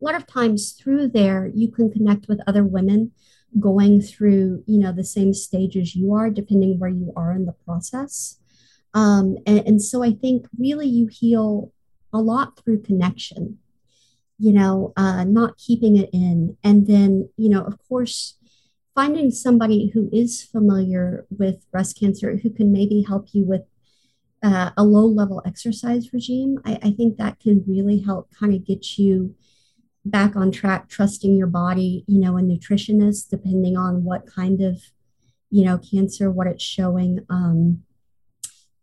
a lot of times through there you can connect with other women going through you know the same stages you are, depending where you are in the process. Um, and, and so I think really you heal a lot through connection you know, uh, not keeping it in. And then, you know, of course, finding somebody who is familiar with breast cancer who can maybe help you with uh, a low level exercise regime, I, I think that can really help kind of get you back on track, trusting your body, you know, a nutritionist, depending on what kind of, you know, cancer, what it's showing. Um,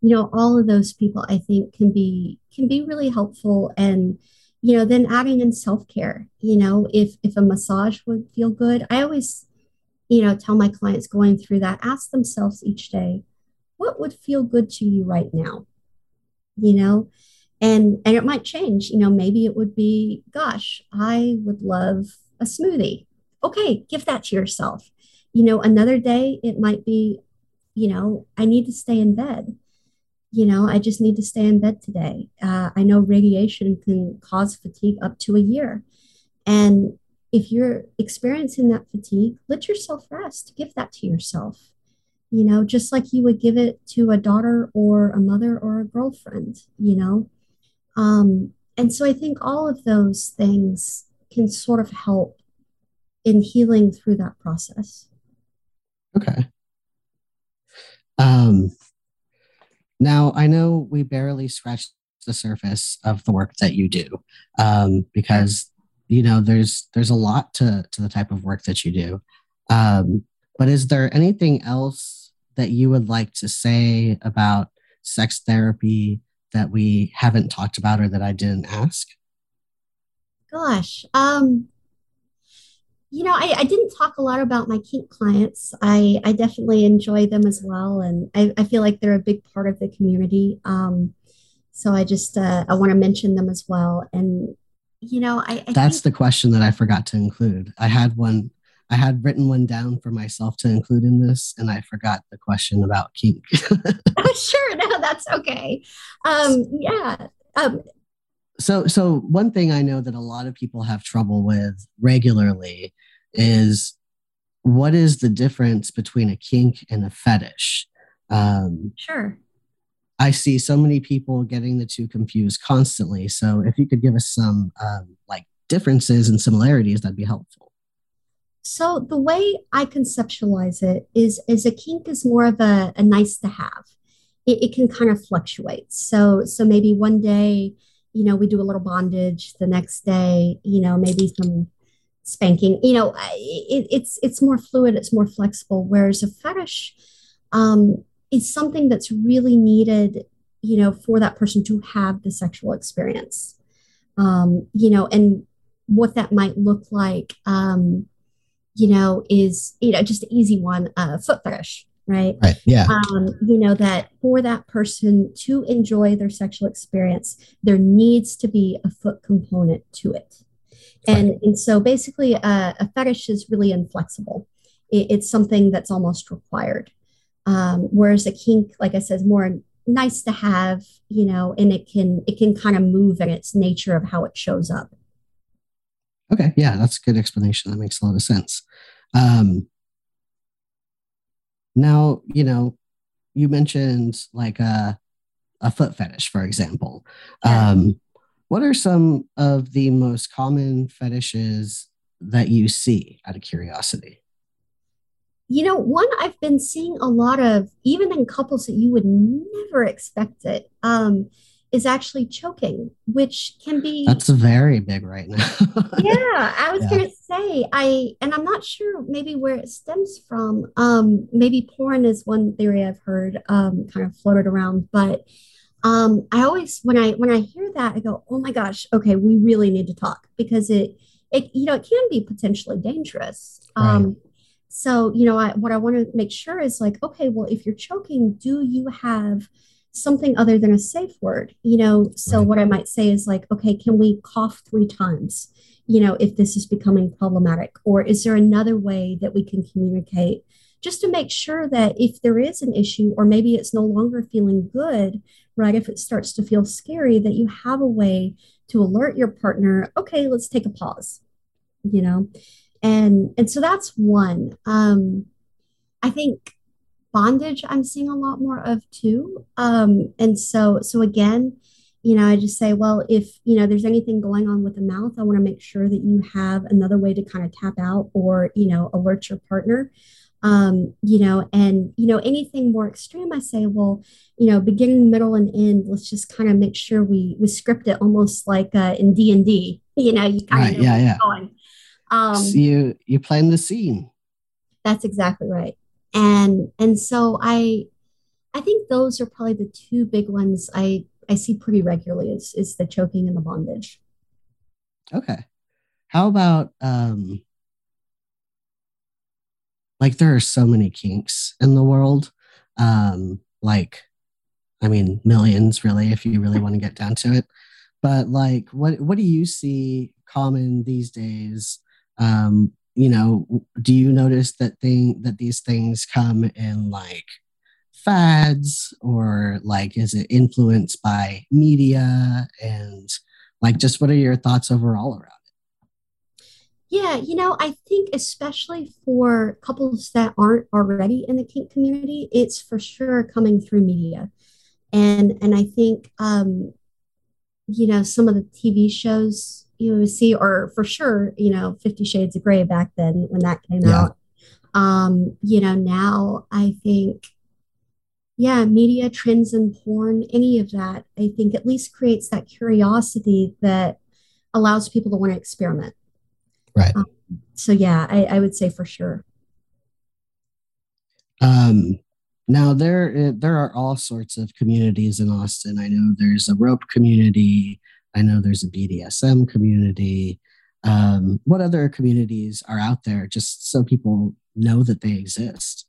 you know, all of those people I think can be can be really helpful and you know then adding in self-care you know if if a massage would feel good. I always you know tell my clients going through that ask themselves each day what would feel good to you right now? You know and and it might change you know maybe it would be gosh i would love a smoothie. Okay give that to yourself. You know another day it might be you know i need to stay in bed you know, I just need to stay in bed today. Uh, I know radiation can cause fatigue up to a year. And if you're experiencing that fatigue, let yourself rest. Give that to yourself, you know, just like you would give it to a daughter or a mother or a girlfriend, you know. Um, and so I think all of those things can sort of help in healing through that process. Okay. Um, now, I know we barely scratched the surface of the work that you do um, because you know there's there's a lot to to the type of work that you do. Um, but is there anything else that you would like to say about sex therapy that we haven't talked about or that I didn't ask? Gosh, um, you know, I, I didn't talk a lot about my kink clients. I, I definitely enjoy them as well. And I, I feel like they're a big part of the community. Um, so I just, uh, I want to mention them as well. And, you know, I, I that's the question that I forgot to include. I had one, I had written one down for myself to include in this, and I forgot the question about kink. oh, sure. No, that's okay. Um, yeah. Um, so so one thing i know that a lot of people have trouble with regularly is what is the difference between a kink and a fetish? Um, sure. I see so many people getting the two confused constantly. So if you could give us some um, like differences and similarities that'd be helpful. So the way i conceptualize it is is a kink is more of a, a nice to have. It, it can kind of fluctuate. So so maybe one day you know, we do a little bondage the next day, you know, maybe some spanking, you know, it, it's, it's more fluid, it's more flexible. Whereas a fetish um, is something that's really needed, you know, for that person to have the sexual experience, um, you know, and what that might look like, um, you know, is, you know, just an easy one, uh, foot fetish, right? Right. Yeah. Um, you know, that for that person to enjoy their sexual experience, there needs to be a foot component to it. And, right. and so basically, uh, a fetish is really inflexible. It, it's something that's almost required. Um, whereas a kink, like I said, is more nice to have, you know, and it can it can kind of move in its nature of how it shows up. Okay, yeah, that's a good explanation. That makes a lot of sense. Um, now, you know, you mentioned like a, a foot fetish, for example. Yeah. Um, what are some of the most common fetishes that you see out of curiosity? You know, one I've been seeing a lot of, even in couples that you would never expect it, um, is actually choking, which can be. That's very big right now. yeah, I was Yeah. gonna say I, and I'm not sure maybe where it stems from. Um, maybe porn is one theory I've heard, um, kind of floated around, but um, I always when I when I hear that, I go, oh my gosh, okay, we really need to talk because it it you know it can be potentially dangerous. Right. Um, so you know, I, what I want to make sure is like, okay, well, if you're choking, do you have something other than a safe word? You know, so Right. what I might say is like, okay, can we cough three times? You know, if this is becoming problematic, or is there another way that we can communicate? Just to make sure that if there is an issue, or maybe it's no longer feeling good, right? If it starts to feel scary, that you have a way to alert your partner, okay, let's take a pause, you know? And and so that's one. Um, I think bondage I'm seeing a lot more of too. Um, and so so again, you know, I just say, well, if you know there's anything going on with the mouth, I want to make sure that you have another way to kind of tap out or you know alert your partner. Um, you know, and you know anything more extreme, I say, well, you know, beginning, middle, and end. Let's just kind of make sure we we script it almost like uh, in D and D. You know, you kind Right, of know yeah, yeah. going. Um, So you you plan the scene. that's exactly right. And and so I I think those are probably the two big ones I I see pretty regularly is is the choking and the bondage. Okay. How about um like there are so many kinks in the world. Um like I mean millions really if you really want to get down to it. But like what what do you see common these days? Um you know, do you notice that thing that these things come in like fads or like is it influenced by media and like just what are your thoughts overall around it? Yeah, you know, I think especially for couples that aren't already in the kink community, it's for sure coming through media. And and I think um, you know, some of the TV shows you see, or for sure, you know, Fifty Shades of Grey back then when that came Yeah. out. Um, you know, now I think, yeah, media trends and porn, any of that, I think at least creates that curiosity that allows people to want to experiment. Right. Um, so yeah, I, I would say for sure. Um, now there eh, there are all sorts of communities in Austin. I know there's a rope community. I know there's a BDSM community. Um, what other communities are out there? Just so people know that they exist.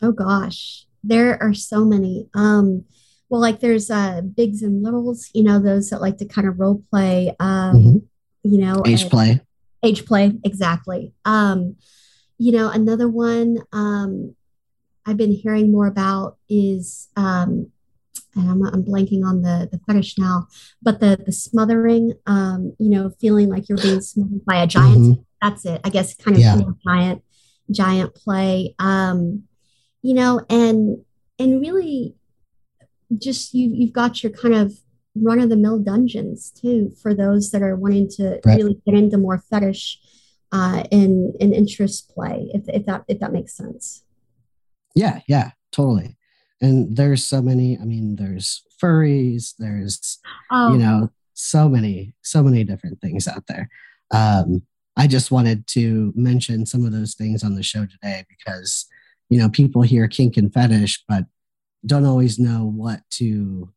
Oh gosh, there are so many. Um, well, like there's uh bigs and littles, you know, those that like to kind of role play, um, Mhm. you know, Age uh, play. age play, exactly. Um, you know, another one um I've been hearing more about is um and I'm, I'm blanking on the the fetish now, but the the smothering, um, you know, feeling like you're being smothered by a giant. Mhm. That's it. I guess kind of Yeah. giant giant play. Um, you know, and and really just you you've got your kind of run of the mill dungeons too for those that are wanting to Right. really get into more fetish uh and and interest play if if that if that makes sense. Yeah, yeah, totally. And there's so many. I mean, there's furries. There's Oh, you know so many so many different things out there um, i just wanted to mention some of those things on the show today because you know people hear kink and fetish but don't always know what to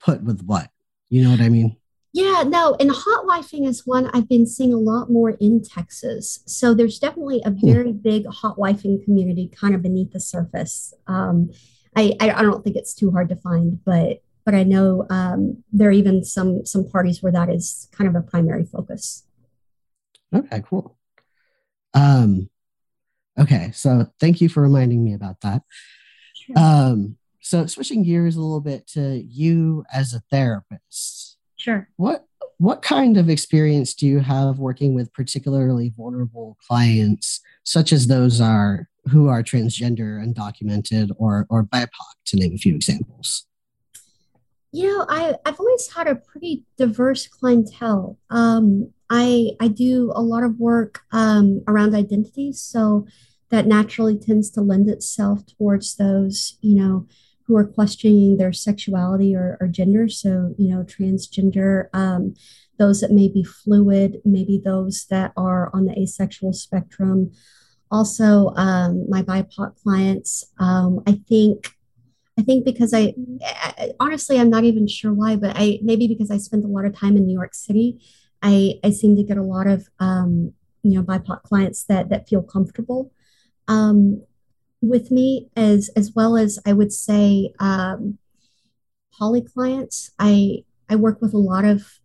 put with what you know what i mean Yeah, no, and hot wifing is one I've been seeing a lot more in Texas. So there's definitely a very big hot wifing community kind of beneath the surface. Um, I, I I don't think it's too hard to find, but but I know um, there are even some some parties where that is kind of a primary focus. okay cool um, okay so thank you for reminding me about that Sure. um, so switching gears a little bit to you as a therapist Sure. what what kind of experience do you have working with particularly vulnerable clients such as those are who are transgender undocumented or or bipoc to name a few examples You know, I, I've always had a pretty diverse clientele. Um, I I do a lot of work um, around identity, so that naturally tends to lend itself towards those, you know, who are questioning their sexuality or, or gender. So, you know, transgender, um, those that may be fluid, maybe those that are on the asexual spectrum. Also, um, my BIPOC clients, um, I think I think because I, I, honestly I'm not even sure why, but I maybe because I spent a lot of time in New York City, I I seem to get a lot of um, you know BIPOC clients that that feel comfortable um, with me as as well as I would say um, poly clients. I I work with a lot of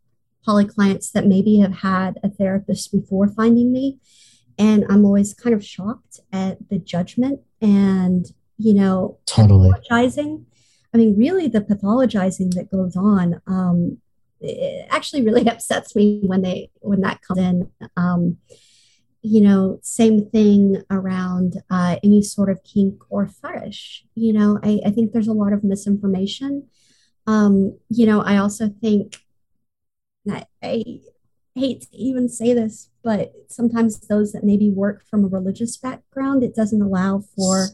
poly clients that maybe have had a therapist before finding me, and I'm always kind of shocked at the judgment and you know, totally pathologizing. I mean, really, the pathologizing that goes on um, it actually really upsets me when they when that comes in. Um, you know, same thing around uh, any sort of kink or fetish. You know, I, I think there's a lot of misinformation. Um, you know, I also think I, I hate to even say this, but sometimes those that maybe work from a religious background, it doesn't allow for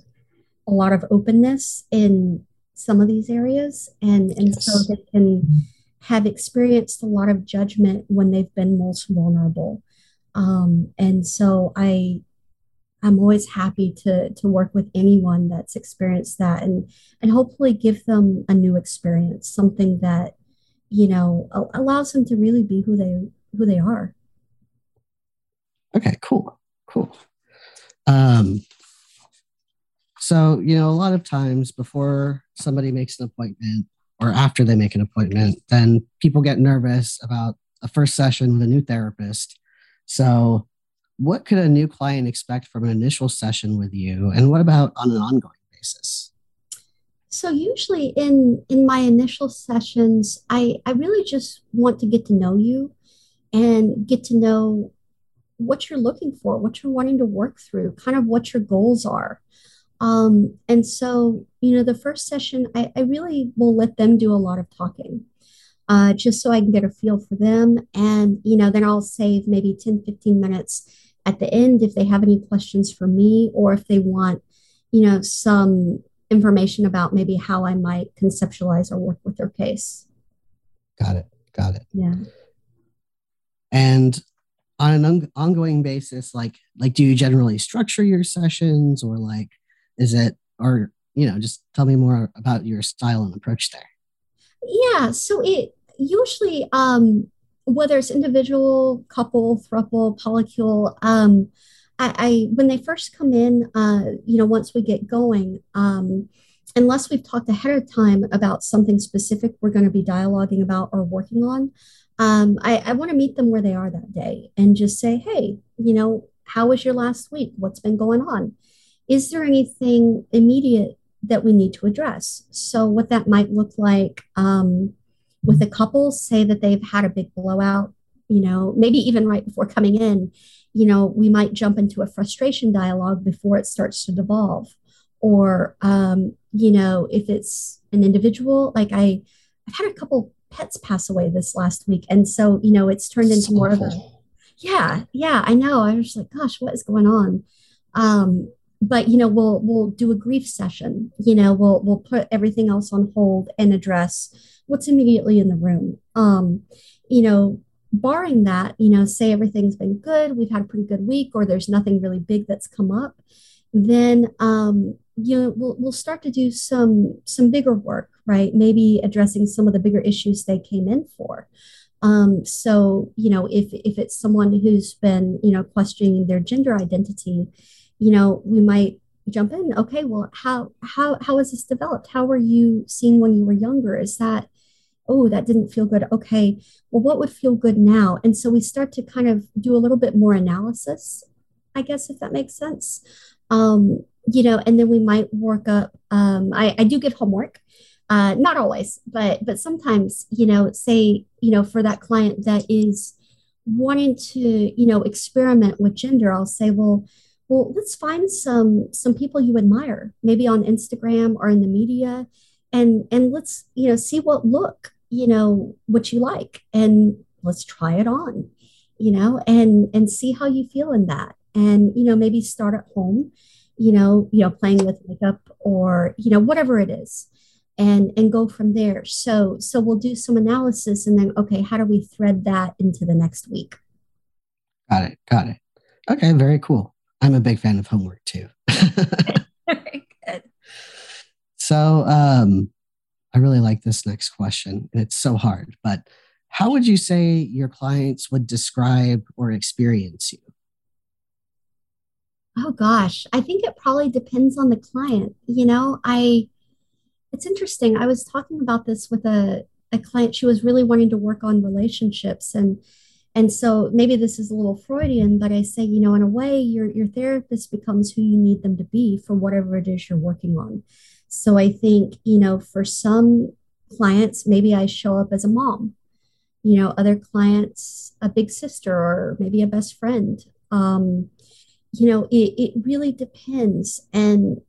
a lot of openness in some of these areas and and yes. so they can have experienced a lot of judgment when they've been most vulnerable um, and so i i'm always happy to to work with anyone that's experienced that and and hopefully give them a new experience something that you know allows them to really be who they who they are okay cool cool um so, you know, a lot of times before somebody makes an appointment or after they make an appointment, then people get nervous about a first session with a new therapist. So, what could a new client expect from an initial session with you? And what about on an ongoing basis? So usually in in my initial sessions, I I really just want to get to know you and get to know what you're looking for, what you're wanting to work through, kind of what your goals are. Um, and so, you know, the first session, I, I really will let them do a lot of talking. Uh, just so I can get a feel for them. And, you know, then I'll save maybe 10, 15 minutes at the end if they have any questions for me or if they want, you know, some information about maybe how I might conceptualize or work with their case. Got it. Got it. Yeah. And on an on- ongoing basis, like, like, do you generally structure your sessions or like, is it, or, you know, just tell me more about your style and approach there. Yeah. So it usually, um, whether it's individual, couple, thruple, polycule, um, I, I, when they first come in, uh, you know, once we get going, um, unless we've talked ahead of time about something specific we're going to be dialoguing about or working on, um, I, I want to meet them where they are that day and just say, hey, you know, how was your last week? What's been going on? is there anything immediate that we need to address? So, what that might look like um, with a couple, say that they've had a big blowout, you know, maybe even right before coming in, you know, we might jump into a frustration dialogue before it starts to devolve. Or, um, you know, if it's an individual, like I, I've had a couple pets pass away this last week. And so, you know, it's turned into more of a, yeah, yeah, I know. I was like, gosh, what is going on? Um, but you know we'll we'll do a grief session you know we'll we'll put everything else on hold and address what's immediately in the room um you know barring that you know say everything's been good we've had a pretty good week or there's nothing really big that's come up then um you know we'll, we'll start to do some some bigger work right maybe addressing some of the bigger issues they came in for um, so you know if if it's someone who's been you know questioning their gender identity you know, we might jump in. Okay, well, how how how has this developed? How were you seeing when you were younger? Is that oh, that didn't feel good. Okay, well, what would feel good now? And so we start to kind of do a little bit more analysis, I guess, if that makes sense. Um, you know, and then we might work up. Um, I, I do get homework, uh, not always, but but sometimes, you know, say, you know, for that client that is wanting to, you know, experiment with gender, I'll say, well, well let's find some some people you admire maybe on instagram or in the media and and let's you know see what look you know what you like and let's try it on you know, and and see how you feel in that. And, you know, maybe start at home, you know, you know, playing with makeup or, you know, whatever it is. And and go from there. So so we'll do some analysis and then okay, how do we thread that into the next week? Got it. Got it. Okay, very cool. I'm a big fan of homework too. very good. So um I really like this next question, and it's so hard, but how would you say your clients would describe or experience you? Oh gosh, I think it probably depends on the client. You know, I it's interesting. I was talking about this with a, a client. She was really wanting to work on relationships and and so maybe this is a little Freudian, but I say, you know, in a way, your your therapist becomes who you need them to be for whatever it is you're working on. So I think, you know, for some clients, maybe I show up as a mom. You know, other clients, a big sister or maybe a best friend. Um, you know, it, it really depends. And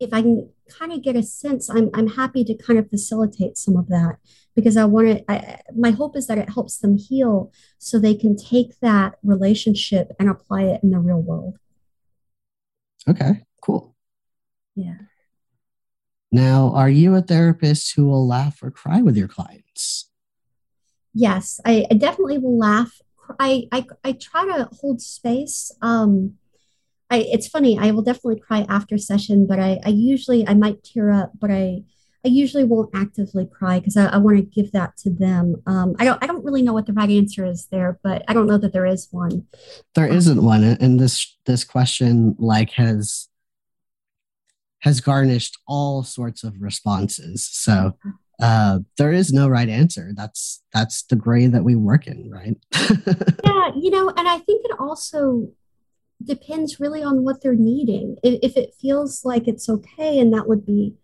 if I can kind of get a sense, I'm, I'm happy to kind of facilitate some of that because I want to, my hope is that it helps them heal so they can take that relationship and apply it in the real world. Okay, cool. Yeah. Now, are you a therapist who will laugh or cry with your clients? Yes, I, I definitely will laugh. I, I, I try to hold space. Um, I, it's funny. I will definitely cry after session, but I, I usually I might tear up, but I I usually won't actively cry because I, I want to give that to them. Um, I don't I don't really know what the right answer is there, but I don't know that there is one. There isn't one, and this this question like has has garnished all sorts of responses. So uh, there is no right answer. That's that's the gray that we work in, right? yeah, you know, and I think it also depends really on what they're needing. If, it feels like it's okay and that would be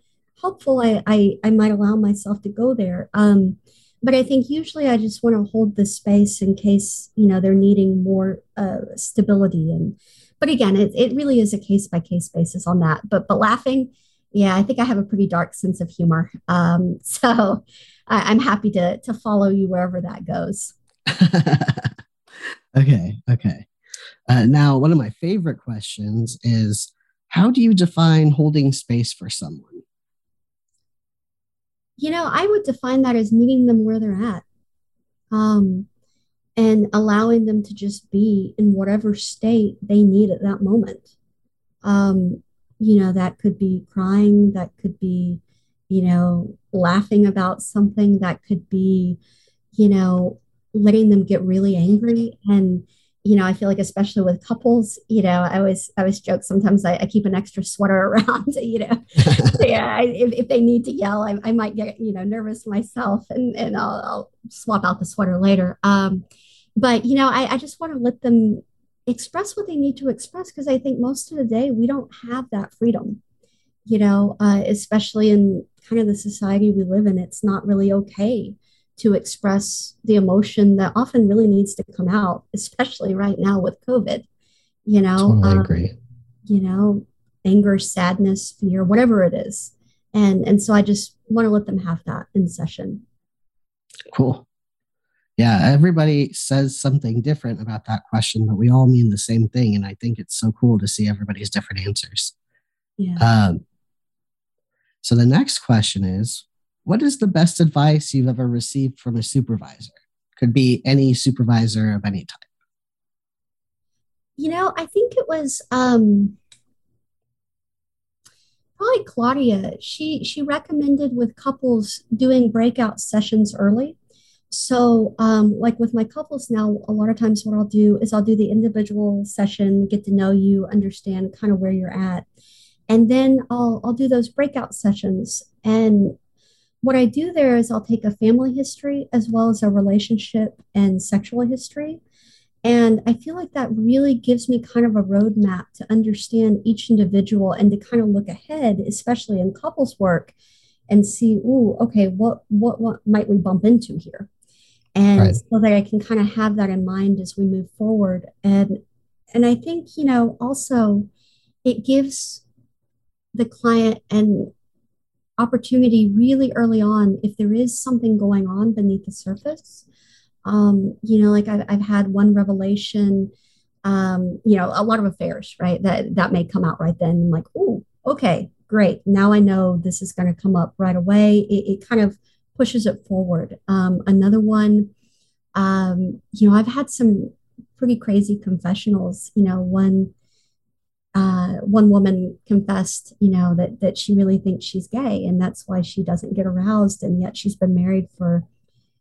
helpful, I, I, I might allow myself to go there. Um, but I think usually I just want to hold the space in case, you know, they're needing more uh, stability. And, but again, it, it really is a case by case basis on that. But, but laughing, yeah, I think I have a pretty dark sense of humor. Um, so I, I'm happy to, to follow you wherever that goes. okay. Okay. Uh, now, one of my favorite questions is how do you define holding space for someone? You know, I would define that as meeting them where they're at um, and allowing them to just be in whatever state they need at that moment. Um, you know, that could be crying, that could be, you know, laughing about something, that could be, you know, letting them get really angry and you know, I feel like especially with couples, you know, I always I always joke sometimes I, I keep an extra sweater around, you know. yeah, I, if, if they need to yell, I, I might get you know nervous myself, and and I'll, I'll swap out the sweater later. Um, but you know, I, I just want to let them express what they need to express because I think most of the day we don't have that freedom, you know, uh, especially in kind of the society we live in. It's not really okay to express the emotion that often really needs to come out, especially right now with COVID. You know, totally um, agree. You know, anger, sadness, fear, whatever it is. And and so I just want to let them have that in session. Cool. Yeah, everybody says something different about that question, but we all mean the same thing. And I think it's so cool to see everybody's different answers. Yeah. Um, so the next question is what is the best advice you've ever received from a supervisor? Could be any supervisor of any type. You know, I think it was um, probably Claudia. She she recommended with couples doing breakout sessions early. So, um, like with my couples now, a lot of times what I'll do is I'll do the individual session, get to know you, understand kind of where you're at, and then I'll I'll do those breakout sessions. And what I do there is I'll take a family history as well as a relationship and sexual history. And I feel like that really gives me kind of a roadmap to understand each individual and to kind of look ahead, especially in couples work, and see, ooh, okay, what what what might we bump into here? And right. so that I can kind of have that in mind as we move forward. And and I think, you know, also it gives the client and opportunity really early on if there is something going on beneath the surface Um, you know, like I've, I've had one revelation, um, you know, a lot of affairs, right? That that may come out right then. I'm like, oh, okay, great. Now I know this is going to come up right away. It, it kind of pushes it forward. Um, another one, um, you know, I've had some pretty crazy confessionals. You know, one uh, one woman confessed, you know, that that she really thinks she's gay, and that's why she doesn't get aroused, and yet she's been married for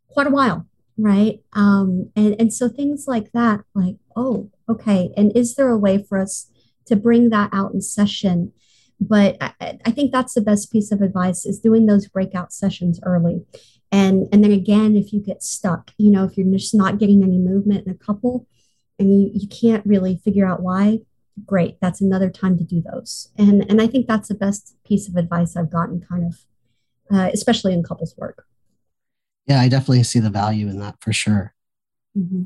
quite a while, right? Um, and and so things like that, like, oh, okay, and is there a way for us to bring that out in session? But I, I think that's the best piece of advice is doing those breakout sessions early. And, and then again, if you get stuck, you know, if you're just not getting any movement in a couple and you, you can't really figure out why, great that's another time to do those. And and i think that's the best piece of advice i've gotten kind of uh, especially in couples work. Yeah i definitely see the value in that for sure. Mm-hmm.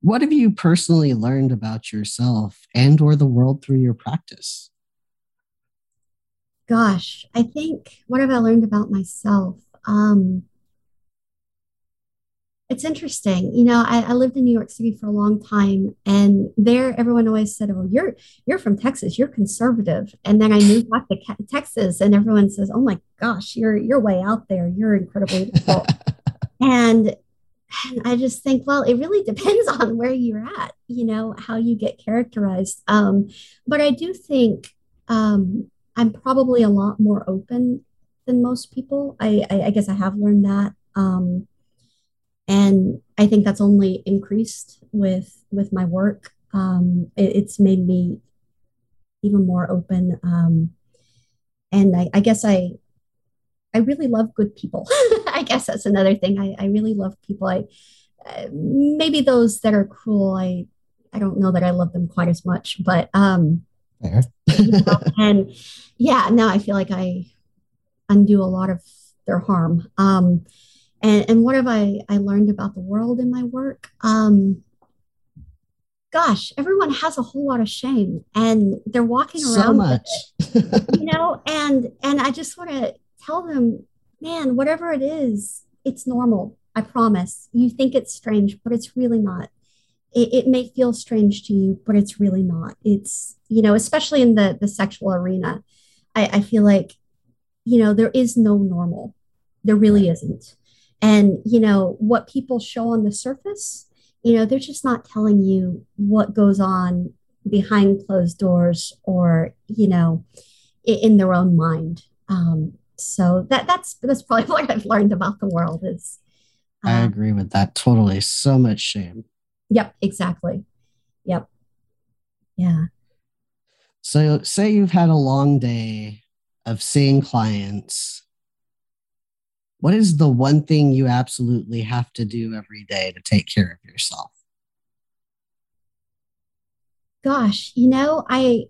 what have you personally learned about yourself and or the world through your practice? Gosh i think what have i learned about myself? Um it's interesting. You know, I, I, lived in New York City for a long time, and there everyone always said, "Oh, you're you're from Texas. You're conservative." And then I moved back to Texas, and everyone says, "Oh my gosh, you're you're way out there. You're incredibly difficult." and and I just think, well, it really depends on where you're at. You know, how you get characterized. Um, but I do think um, I'm probably a lot more open than most people. I I, I guess I have learned that. Um, and I think that's only increased with with my work. Um, it, it's made me even more open, um, and I, I, guess I I really love good people. I guess that's another thing. I, I really love people. I uh, maybe those that are cruel. I I don't know that I love them quite as much, but um, and yeah, now I feel like I undo a lot of their harm. Um, and, and what have I, I learned about the world in my work? Um, gosh, everyone has a whole lot of shame and they're walking around so much. It, you know, and and I just want to tell them, man, whatever it is, it's normal. I promise. You think it's strange, but it's really not. It, it may feel strange to you, but it's really not. It's, you know, especially in the the sexual arena, I, I feel like, you know, there is no normal. There really isn't. And, you know, what people show on the surface, you know, they're just not telling you what goes on behind closed doors or, you know, in, their own mind. Um, so that that's that's probably what I've learned about the world is. Uh, I agree with that totally. So much shame. Yep, exactly. Yep. Yeah. So say you've had a long day of seeing clients what is the one thing you absolutely have to do every day to take care of yourself? Gosh, you know, I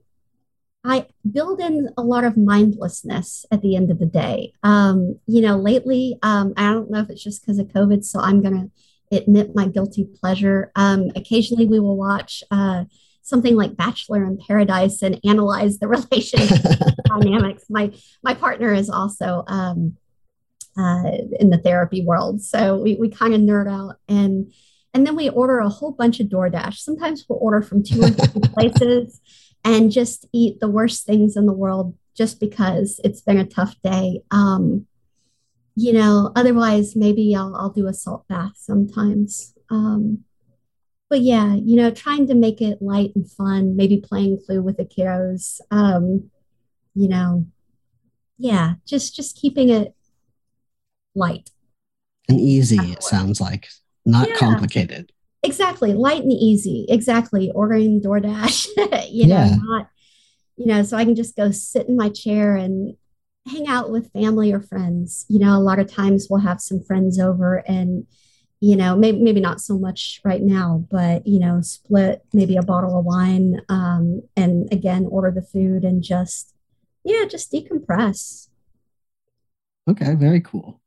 I build in a lot of mindlessness at the end of the day. Um, you know, lately, um, I don't know if it's just because of COVID, so I'm gonna admit my guilty pleasure. Um, occasionally, we will watch uh, something like Bachelor in Paradise and analyze the relationship dynamics. My my partner is also um, uh, in the therapy world. So we, we kind of nerd out and and then we order a whole bunch of DoorDash. Sometimes we'll order from two or three places and just eat the worst things in the world just because it's been a tough day. Um, you know, otherwise maybe I'll, I'll do a salt bath sometimes. Um, but yeah, you know, trying to make it light and fun, maybe playing Clue with the kiddos. Um, you know, yeah, just just keeping it light. And easy it sounds like. Not yeah. complicated. Exactly light and easy exactly. Ordering doordash you know not you know so i can just go sit in my chair and hang out with family or friends. You know a lot of times we'll have some friends over and you know maybe, maybe not so much right now but you know split maybe a bottle of wine um, and again order the food and just yeah just decompress. Okay very cool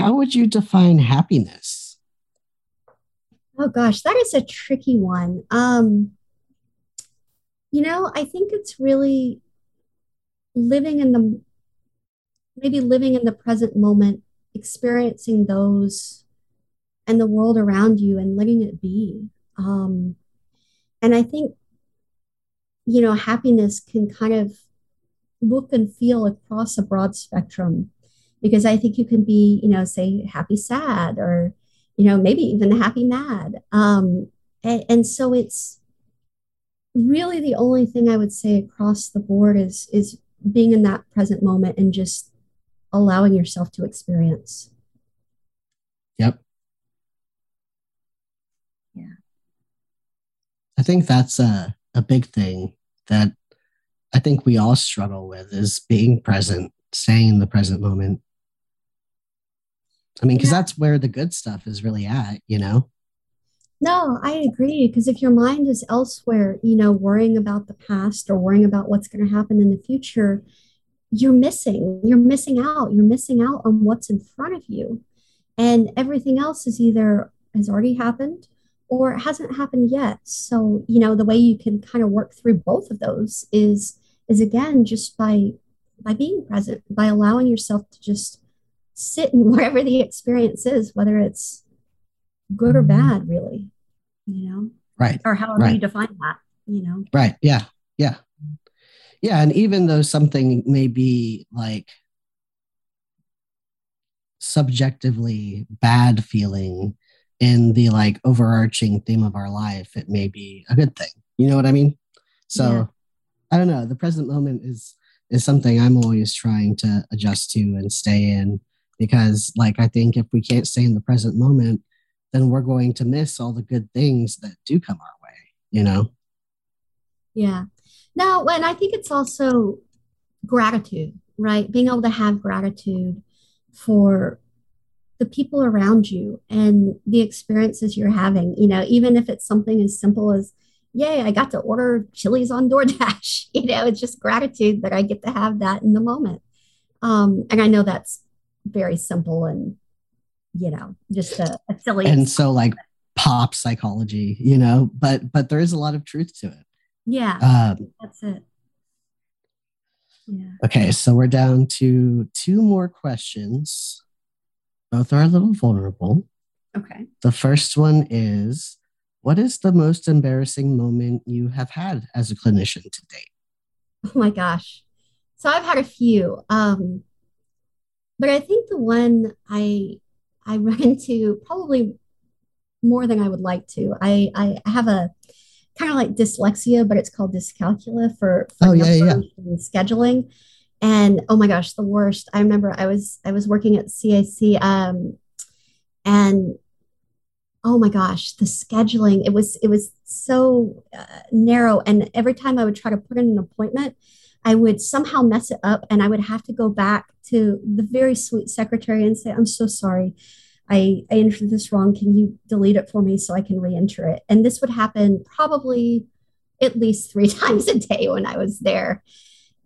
how would you define happiness? Oh gosh, that is a tricky one. Um, you know, I think it's really living in the maybe living in the present moment experiencing those and the world around you and letting it be. Um, and I think, you know, happiness can kind of look and feel across a broad spectrum because I think you can be, you know, say happy, sad, or, you know, maybe even happy, mad. Um, and, and so it's really the only thing I would say across the board is is being in that present moment and just allowing yourself to experience. Yep. Yeah. I think that's a, a big thing that I think we all struggle with is being present, staying in the present moment. I mean, because yeah. that's where the good stuff is really at, you know? No, I agree. Because if your mind is elsewhere, you know, worrying about the past or worrying about what's going to happen in the future, you're missing. You're missing out. You're missing out on what's in front of you. And everything else is either has already happened or hasn't happened yet. So, you know, the way you can kind of work through both of those is is again just by by being present, by allowing yourself to just sit in wherever the experience is, whether it's good or mm-hmm. bad, really, you know? Right. Or however right. you define that, you know? Right. Yeah. Yeah. Yeah. And even though something may be like subjectively bad feeling in the like overarching theme of our life, it may be a good thing. You know what I mean? So yeah. I don't know. The present moment is is something I'm always trying to adjust to and stay in because like I think if we can't stay in the present moment, then we're going to miss all the good things that do come our way, you know? Yeah. Now, and I think it's also gratitude, right? Being able to have gratitude for the people around you and the experiences you're having, you know, even if it's something as simple as, yay, I got to order Chili's on DoorDash. you know, it's just gratitude that I get to have that in the moment. Um, and I know that's very simple and you know, just a, a silly. And so, like pop psychology, you know, but but there is a lot of truth to it. Yeah, um, that's it. Yeah. Okay, so we're down to two more questions. Both are a little vulnerable. Okay. The first one is What is the most embarrassing moment you have had as a clinician to date? Oh my gosh. So I've had a few. Um, but I think the one I I run into probably more than I would like to. I, I have a kind of like dyslexia, but it's called dyscalculia for, for oh, yeah, yeah. scheduling. And oh my gosh, the worst. I remember I was I was working at CAC um, and oh my gosh, the scheduling, it was it was so uh, narrow and every time I would try to put in an appointment, I would somehow mess it up and I would have to go back to the very sweet secretary and say, I'm so sorry. I, I entered this wrong. Can you delete it for me so I can re-enter it? And this would happen probably at least three times a day when I was there.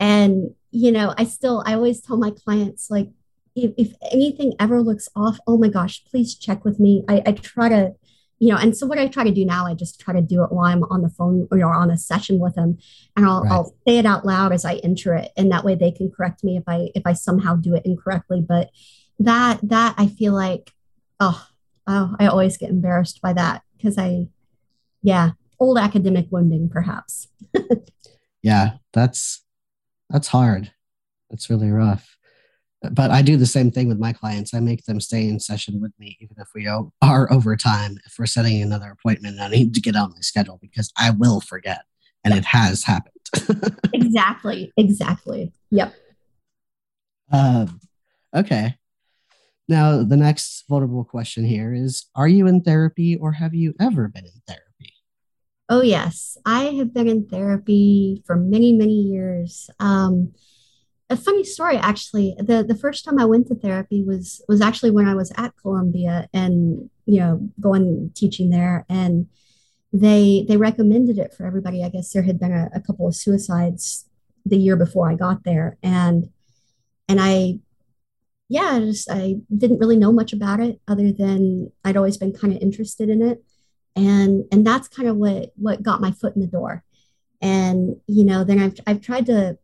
And, you know, I still, I always tell my clients, like, if, if anything ever looks off, oh my gosh, please check with me. I, I try to you know, and so what I try to do now, I just try to do it while I'm on the phone or on a session with them, and I'll, right. I'll say it out loud as I enter it, and that way they can correct me if I if I somehow do it incorrectly. But that that I feel like, oh, oh I always get embarrassed by that because I, yeah, old academic wounding perhaps. yeah, that's that's hard. That's really rough but I do the same thing with my clients. I make them stay in session with me, even if we are over time. If we're setting another appointment, I need to get on my schedule because I will forget, and it has happened. exactly. Exactly. Yep. Um, okay. Now, the next vulnerable question here is Are you in therapy or have you ever been in therapy? Oh, yes. I have been in therapy for many, many years. Um, a funny story actually. The the first time i went to therapy was was actually when i was at columbia and you know going teaching there and they they recommended it for everybody. I guess there had been a, a couple of suicides the year before i got there and and i yeah I just i didn't really know much about it other than i'd always been kind of interested in it and and that's kind of what what got my foot in the door. And you know then i've, I've tried to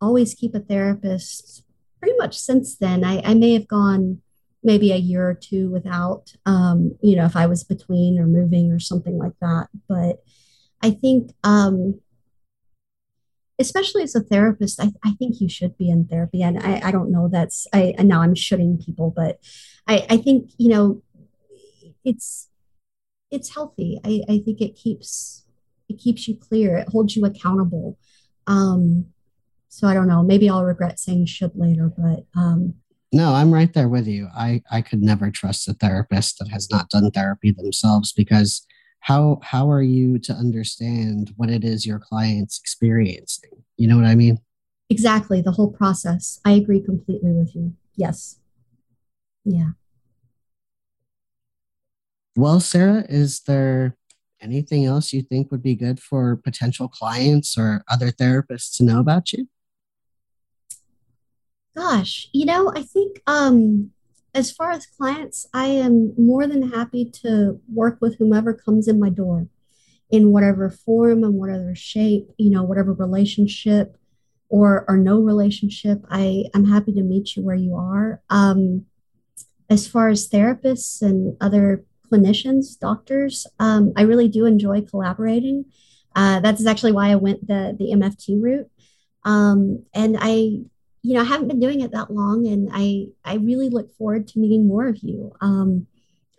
always keep a therapist pretty much since then. I, I may have gone maybe a year or two without, um, you know, if I was between or moving or something like that. But I think, um, especially as a therapist, I, I think you should be in therapy. And I, I don't know that's, I, now I'm shooting people, but I, I think, you know, it's, it's healthy. I, I think it keeps, it keeps you clear. It holds you accountable. Um, so I don't know, maybe I'll regret saying should later, but, um, no, I'm right there with you. I, I could never trust a therapist that has not done therapy themselves because how how are you to understand what it is your client's experiencing? You know what I mean? Exactly, the whole process. I agree completely with you. Yes. Yeah. Well, Sarah, is there anything else you think would be good for potential clients or other therapists to know about you? Gosh, you know, I think um, as far as clients, I am more than happy to work with whomever comes in my door in whatever form and whatever shape, you know, whatever relationship or or no relationship. I, I'm happy to meet you where you are. Um, as far as therapists and other clinicians, doctors, um, I really do enjoy collaborating. Uh, that's actually why I went the the MFT route. Um, and I you know, I haven't been doing it that long, and I I really look forward to meeting more of you. Um,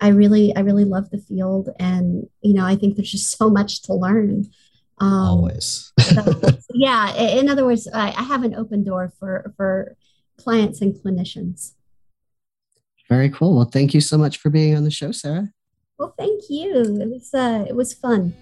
I really I really love the field, and you know, I think there's just so much to learn. Um, Always. so, yeah. In other words, I, I have an open door for for clients and clinicians. Very cool. Well, thank you so much for being on the show, Sarah. Well, thank you. It was uh, it was fun.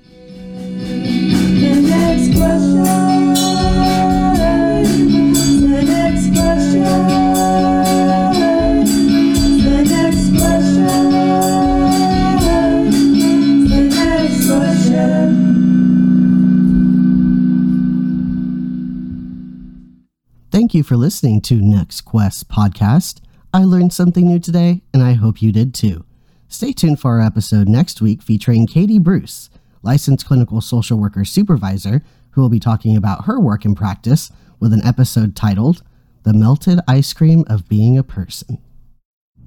Thank you for listening to Next Quest podcast. I learned something new today, and I hope you did too. Stay tuned for our episode next week featuring Katie Bruce, licensed clinical social worker supervisor, who will be talking about her work and practice with an episode titled The Melted Ice Cream of Being a Person.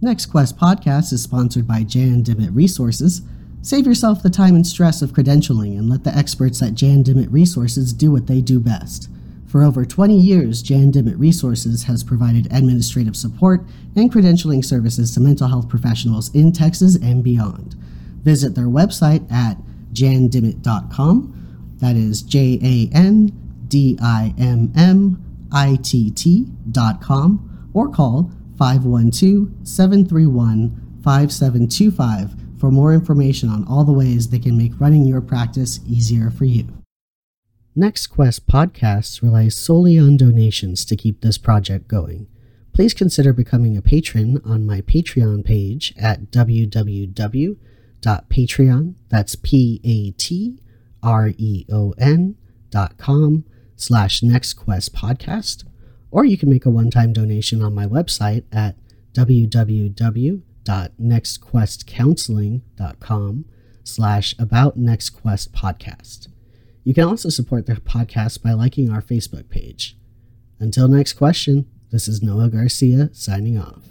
Next Quest podcast is sponsored by Jan Dimmitt Resources. Save yourself the time and stress of credentialing and let the experts at Jan Dimmitt Resources do what they do best for over 20 years, Jan Dimmitt Resources has provided administrative support and credentialing services to mental health professionals in Texas and beyond. Visit their website at jandimmitt.com. That is J A N D I M M I T T.com or call 512 731 5725 for more information on all the ways they can make running your practice easier for you. Next Quest podcasts rely solely on donations to keep this project going. Please consider becoming a patron on my Patreon page at www.patreon, that's P-A-T-R-E-O-N dot com slash Next Quest podcast, or you can make a one-time donation on my website at www.nextquestcounseling.com slash about next quest podcast. You can also support the podcast by liking our Facebook page. Until next question, this is Noah Garcia signing off.